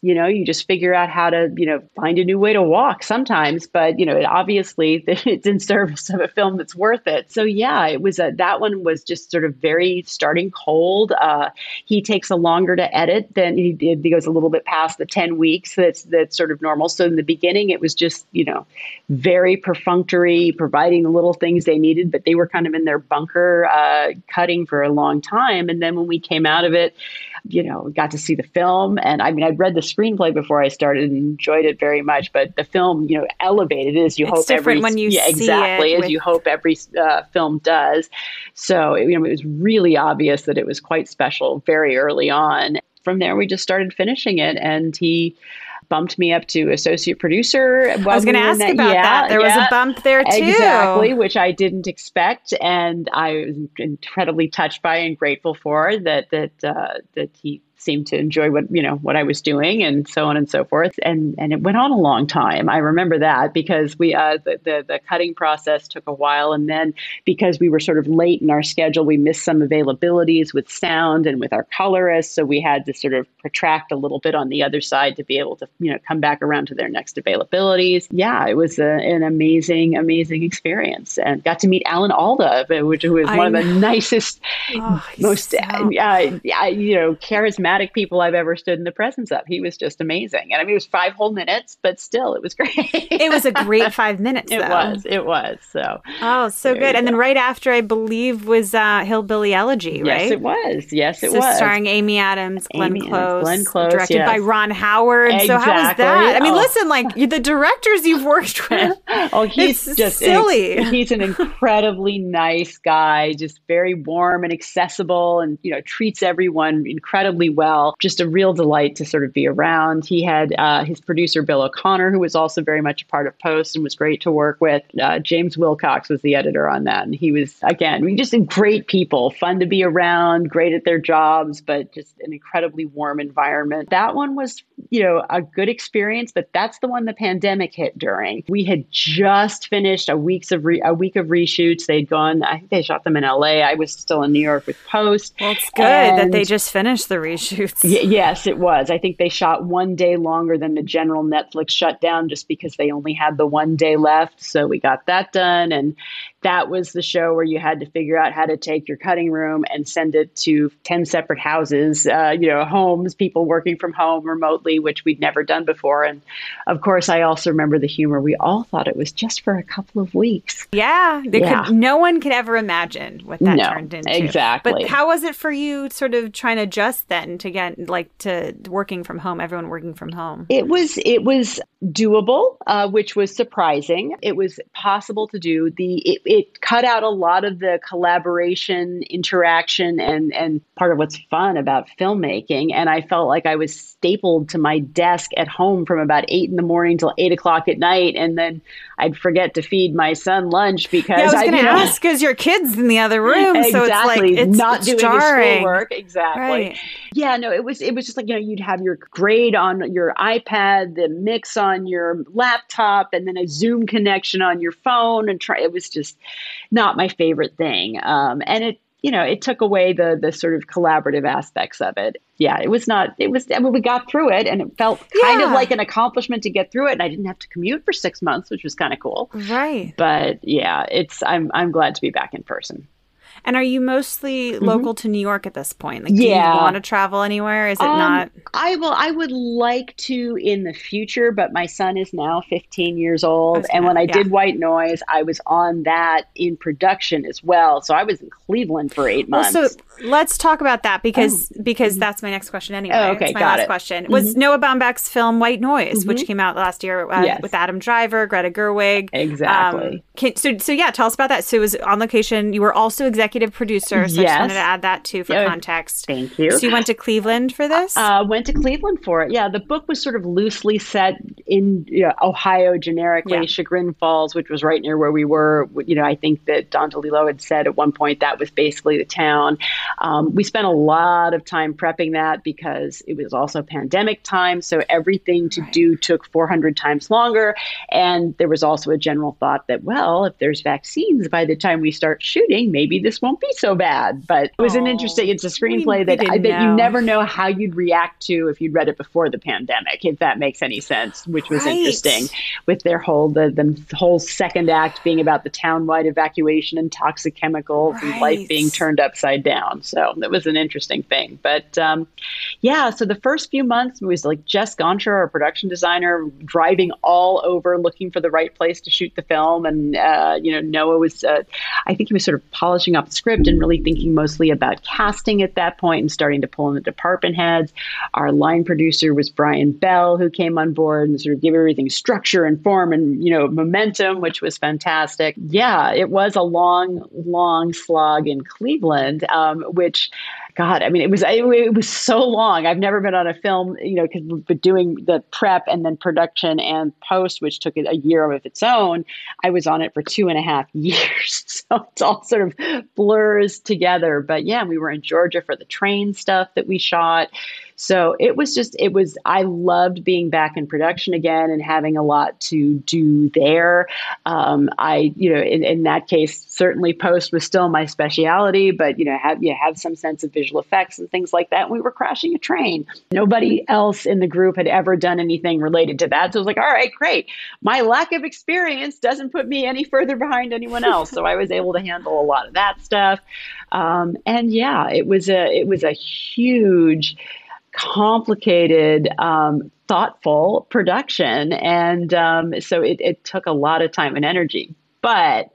you know you just figure out how to you know find a new way to walk sometimes but you know it obviously it's in service of a film that's worth it. So yeah it was a that one was just sort of very starting cold. Uh, he takes a longer to edit than he did he goes a little bit past the 10 weeks that's that's sort of normal. So in the beginning it was just you know very perfunctory providing the little things they needed but they were kind of in their bunker uh, cutting for a long time. And then when we came out of it you know, got to see the film. And I mean, I'd read the screenplay before I started and enjoyed it very much. But the film, you know, elevated it as you it's hope different every when you yeah, exactly as with... you hope every uh, film does. So you know, it was really obvious that it was quite special very early on. From there, we just started finishing it, and he bumped me up to associate producer. I was going to ask that. about yeah, that. There yeah, was a bump there too. Exactly, which I didn't expect, and I was incredibly touched by and grateful for that. That uh, that he seemed to enjoy what you know what I was doing and so on and so forth. And and it went on a long time. I remember that because we uh, the, the, the cutting process took a while. And then because we were sort of late in our schedule we missed some availabilities with sound and with our colorists. So we had to sort of protract a little bit on the other side to be able to you know come back around to their next availabilities. Yeah it was a, an amazing amazing experience. And got to meet Alan Alda which was one of the nicest oh, most so... uh, you know charismatic charismatic people I've ever stood in the presence of. He was just amazing. And I mean, it was five whole minutes, but still, it was great. it was a great five minutes. it was. It was. So. Oh, so good. And go. then right after, I believe, was uh, Hillbilly Elegy, right? Yes, it was. Yes, it so was. Starring Amy Adams, Glenn Amy Close, Glenn Close, directed yes. by Ron Howard. Exactly. So how was that? I mean, oh. listen, like the directors you've worked with. oh, he's just silly. An, he's an incredibly nice guy, just very warm and accessible, and you know treats everyone incredibly well. Just a real delight to sort of be around. He had uh, his producer, Bill O'Connor, who was also very much a part of Post and was great to work with. Uh, James Wilcox was the editor on that. And he was, again, we just great people, fun to be around, great at their jobs, but just an incredibly warm environment. That one was, you know, a good experience, but that's the one the pandemic hit during. We had just finished a weeks of re- a week of reshoots. They'd gone, I think they shot them in LA. I was still in New York with Post. Well, it's good and that they just finished the reshoots. Y- Yes, it was. I think they shot one day longer than the general Netflix shutdown just because they only had the one day left. So we got that done. And that was the show where you had to figure out how to take your cutting room and send it to 10 separate houses, uh, you know, homes, people working from home remotely, which we'd never done before. And of course, I also remember the humor. We all thought it was just for a couple of weeks. Yeah. yeah. Could, no one could ever imagine what that no, turned into. Exactly. But how was it for you sort of trying to adjust then to get like to working from home, everyone working from home? It was, it was doable, uh, which was surprising. It was possible to do. The, it, it cut out a lot of the collaboration, interaction, and and part of what's fun about filmmaking. And I felt like I was stapled to my desk at home from about eight in the morning till eight o'clock at night, and then I'd forget to feed my son lunch because yeah, I was going to ask because your kids in the other room, exactly, so it's like it's not doing jarring. schoolwork. Exactly. Right. Yeah, no, it was it was just like you know you'd have your grade on your iPad, the mix on your laptop, and then a Zoom connection on your phone, and try. It was just not my favorite thing, um, and it you know, it took away the the sort of collaborative aspects of it. Yeah, it was not. It was. I mean, we got through it, and it felt kind Yeah. of like an accomplishment to get through it. And I didn't have to commute for six months, which was kind of cool. Right. But yeah, it's. I'm. I'm glad to be back in person. And are you mostly local to New York at this point? Like, do Mm-hmm. Yeah. you want to travel anywhere? Is it Um, not? I will. I would like to in the future, but my son is now 15 years old, and when I yeah. did White Noise, I was on that in production as well. So I was in Cleveland for eight Well, months. so let's talk about that because because that's my next question anyway. Oh, okay, it's my got last it. Mm-hmm. question. Was Noah Baumbach's film White Noise, which came out last year uh, Yes. with Adam Driver, Greta Gerwig. Exactly. Um, can, so so yeah, tell us about that. So it was on location. You were also executive producer. So I just wanted to add that too for Oh, context. Thank you. So you went to Cleveland for this? Uh, went to Cleveland for it. Yeah, the book was sort of loosely set in you know, Ohio generically, Yeah. Chagrin Falls, which was right near where we were. You know, I think that Don DeLillo had said at one point that was basically the town. Um, we spent a lot of time prepping that because it was also pandemic time, so everything to do took 400 times longer. And there was also a general thought that, well, if there's vaccines by the time we start shooting, maybe this this won't be so bad. But it was an interesting. It's a screenplay that I, that you never know how you'd react to if you'd read it before the pandemic, if that makes any sense. Which was right. interesting with their whole the the whole second act being about the town-wide evacuation and toxic chemicals right. and life being turned upside down. So that was an interesting thing. But um, yeah, so the first few months was like Jess Gonchor, our production designer, driving all over looking for the right place to shoot the film, and uh, you know Noah was. Uh, I think he was sort of polishing up the script and really thinking mostly about casting at that point and starting to pull in the department heads. Our line producer was Brian Bell, who came on board and sort of gave everything structure and form and you know momentum, which was fantastic. Yeah, it was a long, long slog in Cleveland, um, which God, I mean, it was it, was so long. I've never been on a film, you know, because we've been doing the prep and then production and post, which took a year of its own. I was on it for two and a half years, so it's all sort of blurs together. But yeah, we were in Georgia for the train stuff that we shot. So it was just, it was, I loved being back in production again and having a lot to do there. Um, I, you know, in, in that case, certainly post was still my specialty, but, you know, have, you have some sense of visual effects and things like that. And we were crashing a train. Nobody else in the group had ever done anything related to that. So I was like, all right, great. My lack of experience doesn't put me any further behind anyone else. so I was able to handle a lot of that stuff. Um, and yeah, it was a, it was a huge, complicated, um, thoughtful production. And um, so it, it took a lot of time and energy. But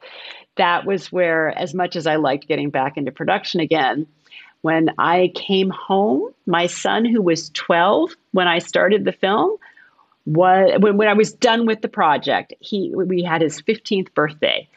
that was where, as much as I liked getting back into production again, when I came home, my son, who was 12 when I started the film, was when, when I was done with the project, he we had his 15th birthday.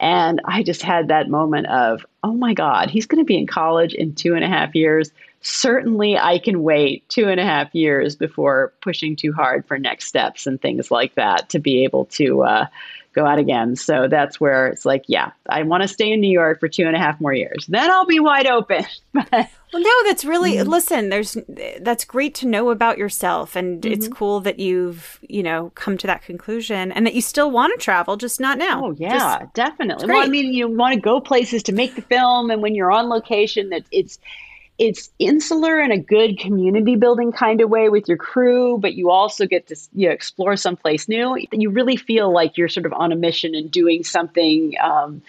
And I just had that moment of, oh my God, he's going to be in college in two and a half years certainly I can wait two and a half years before pushing too hard for next steps and things like that to be able to uh, go out again. So that's where it's like, yeah, I want to stay in New York for two and a half more years. Then I'll be wide open. well, no, that's really mm-hmm. listen. There's that's great to know about yourself, and mm-hmm. it's cool that you've you know come to that conclusion, and that you still want to travel, just not now. Oh yeah, just, definitely. Well, I mean, you want to go places to make the film, and when you're on location, that it's it's insular in a good community building kind of way with your crew, but you also get to you know, explore someplace new. You really feel like you're sort of on a mission and doing something um,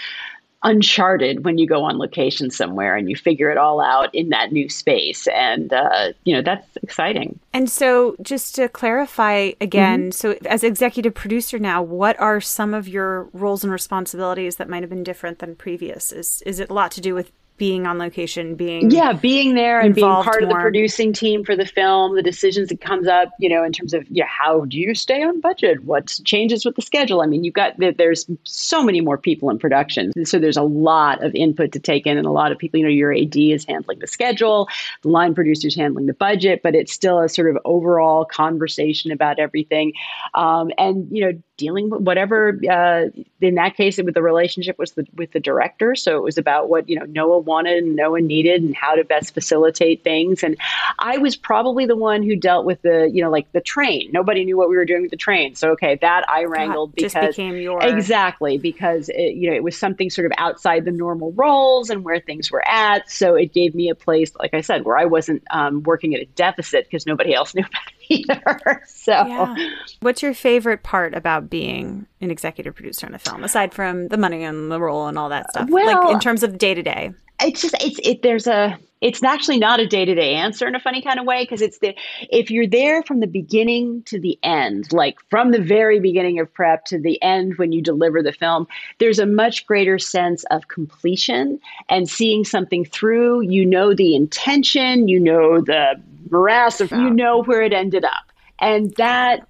uncharted when you go on location somewhere and you figure it all out in that new space. And, uh, you know, that's exciting. And so, just to clarify again, mm-hmm. so as executive producer now, what are some of your roles and responsibilities that might have been different than previous? Is, is it a lot to do with being on location, being yeah, being there and being part more. of the producing team for the film, the decisions that comes up, you know, in terms of yeah, how do you stay on budget? What changes with the schedule? I mean, you've got that there's so many more people in production, so there's a lot of input to take in, and a lot of people. You know, your AD is handling the schedule, the line producer's handling the budget, but it's still a sort of overall conversation about everything, um, and you know dealing with whatever uh, in that case it was the relationship was the, with the director. So it was about what you know noah wanted and noah needed and how to best facilitate things. And i was probably the one who dealt with the you know like the train. Nobody knew what we were doing with the train. So okay that i wrangled because just became your exactly because it, you know it was something sort of outside the normal roles and where things were at. So it gave me a place like i said where i wasn't um, working at a deficit because nobody else knew about it either so yeah. what's your favorite part about being an executive producer in a film, aside from the money and the role and all that stuff? Well, like in terms of day to day. It's just it's it. There's a it's actually not a day to day answer in a funny kind of way because it's the if you're there from the beginning to the end, like from the very beginning of prep to the end when you deliver the film, there's a much greater sense of completion and seeing something through. You know the intention, you know the morass of, you know where it ended up, and that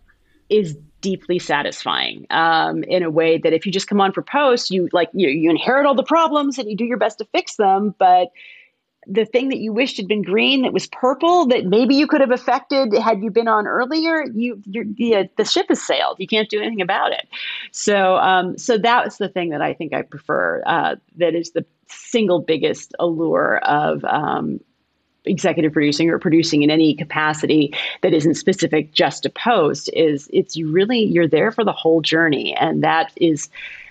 is deeply satisfying um, in a way that if you just come on for post, you like you you inherit all the problems and you do your best to fix them, but the thing that you wished had been green that was purple that maybe you could have affected had you been on earlier you the, uh, the ship has sailed. You can't do anything about it. So um, so that's the thing that i think i prefer uh, that is the single biggest allure of um, executive producing or producing in any capacity that isn't specific just to post is it's you really you're there for the whole journey. And that is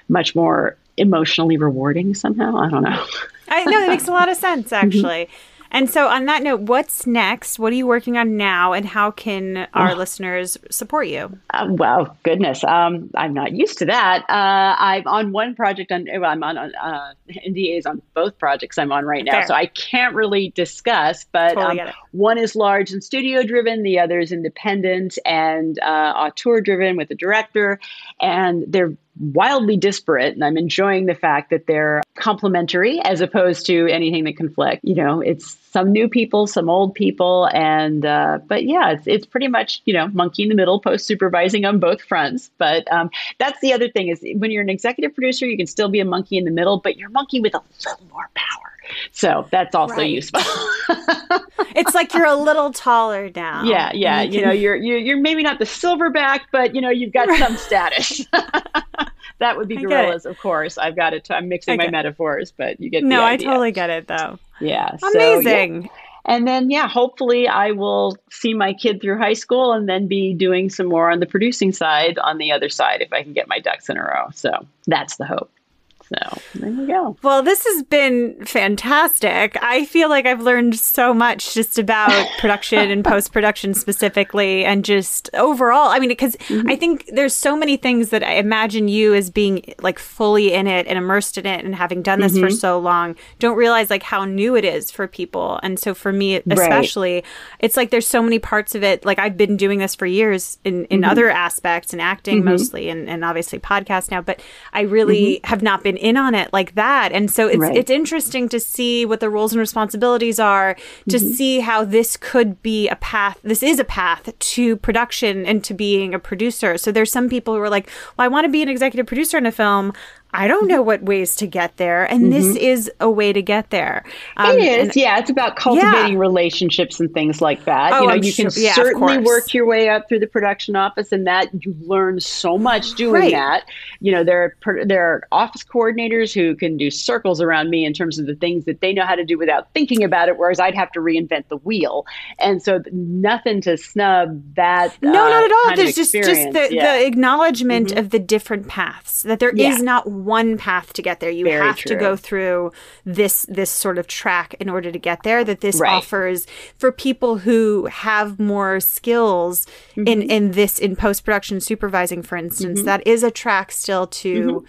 much more emotionally rewarding somehow. I don't know I know it makes a lot of sense, actually. And so, on that note, what's next? What are you working on now, and how can our oh. listeners support you? Uh, well, goodness, um, I'm not used to that. Uh, I'm on one project on. Well, I'm on uh, NDAs on both projects I'm on right now, Fair. so I can't really discuss. But totally um, one is large and studio driven, the other is independent and uh, auteur driven with a director, and they're wildly disparate and i'm enjoying the fact that they're complementary as opposed to anything that conflict. You know it's some new people some old people and uh, but yeah it's, it's pretty much you know monkey in the middle post supervising on both fronts. But um, that's the other thing is when you're an executive producer you can still be a monkey in the middle but you're monkey with a little more power so that's also right. useful. it's like you're a little taller now. Yeah, yeah. You, can... you know, you're, you're you're maybe not the silverback, but you know, you've got right. some status. that would be gorillas, of course. I've got it. I'm mixing my metaphors, but you get no. I totally get it, though. Yeah, amazing. So, yeah. And then, yeah, hopefully I will see my kid through high school and then be doing some more on the producing side on the other side if I can get my ducks in a row. So that's the hope. So there you go. Well, this has been fantastic. I feel like I've learned so much just about production and post production specifically, and just overall. I mean, because mm-hmm. I think there's so many things that I imagine you as being like fully in it and immersed in it and having done this mm-hmm. for so long don't realize like how new it is for people. And so for me, especially, right. it's like there's so many parts of it. Like I've been doing this for years in, in mm-hmm. other aspects and acting mm-hmm. mostly and, and obviously podcast now, but I really mm-hmm. have not been in on it like that. And so it's right. it's interesting to see what the roles and responsibilities are, to mm-hmm. see how this could be a path. This is a path to production and to being a producer. So there's some people who are like, well, I want to be an executive producer in a film. I don't know what ways to get there. And mm-hmm. this is a way to get there. Um, it is. And, yeah. It's about cultivating yeah. relationships and things like that. Oh, you know, I'm you can sure, yeah, certainly work your way up through the production office and that you learn so much doing right. that. You know, there are, there are office coordinators who can do circles around me in terms of the things that they know how to do without thinking about it, whereas I'd have to reinvent the wheel. And so nothing to snub that. No, uh, not at all. There's just, just the, yeah. the acknowledgement mm-hmm. of the different paths that there is not one path to get there. You Very have true. to go through this this sort of track in order to get there. That this right. offers for people who have more skills mm-hmm. in in this in post production supervising, for instance. Mm-hmm. That is a track still to mm-hmm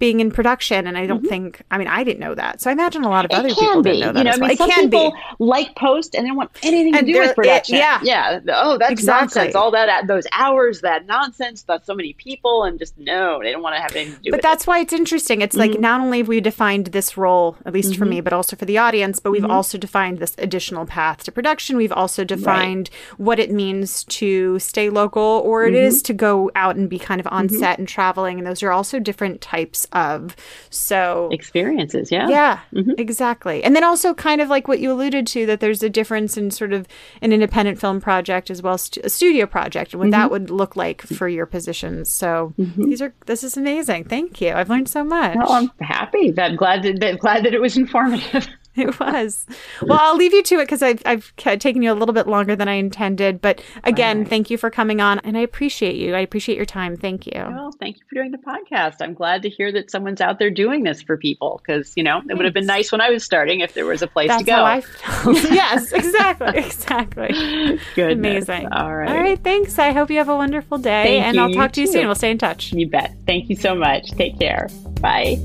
being in production. And I don't mm-hmm. think, I mean, I didn't know that. So I imagine a lot of it other people be. didn't know that. You know, I mean, well. some people be. like post and they don't want anything and to do with production. It, yeah. Yeah. Oh, that's exactly. nonsense. All that, those hours, that nonsense, that's so many people. And just no, they don't want to have anything to do with it. but that's why it's interesting. It's mm-hmm. like not only have we defined this role, at least mm-hmm. for me, but also for the audience, but we've mm-hmm. also defined this additional path to production. We've also defined right. what it means to stay local or it is mm-hmm. to go out and be kind of on mm-hmm. set and traveling. And those are also different types of so experiences, yeah. Yeah, mm-hmm. exactly. And then also kind of like what you alluded to that there's a difference in sort of an independent film project as well as a studio project and what mm-hmm. that would look like for your positions. So mm-hmm. these are this is amazing. Thank you. I've learned so much. Well, I'm happy. That glad that glad that it was informative. it was. Well, I'll leave you to it because I've, I've taken you a little bit longer than I intended. But again, right. thank you for coming on, and I appreciate you. I appreciate your time. Thank you. Well, thank you for doing the podcast. I'm glad to hear that someone's out there doing this for people because you know it would have been nice when I was starting if there was a place That's to go. How I felt. yes, exactly, exactly. Good. Amazing. All right. All right. Thanks. I hope you have a wonderful day, thank and you. I'll talk to you soon. We'll stay in touch. You bet. Thank you so much. Take care. Bye.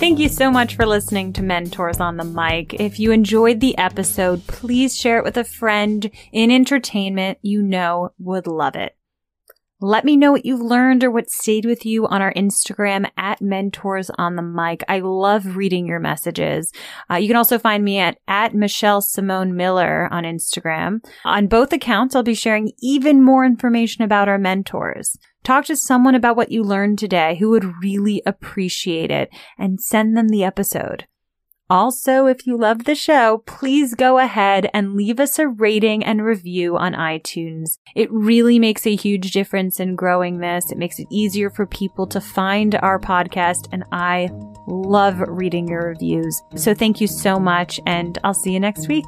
Thank you so much for listening to Mentors on the Mic. If you enjoyed the episode, please share it with a friend in entertainment you know would love it. Let me know what you've learned or what stayed with you on our Instagram at Mentors on the Mic. I love reading your messages. Uh, you can also find me at, at Michelle Simone Miller on Instagram. On both accounts, I'll be sharing even more information about our mentors. Talk to someone about what you learned today who would really appreciate it and send them the episode. Also, if you love the show, please go ahead and leave us a rating and review on iTunes. It really makes a huge difference in growing this. It makes it easier for people to find our podcast, and I love reading your reviews. So thank you so much, and I'll see you next week.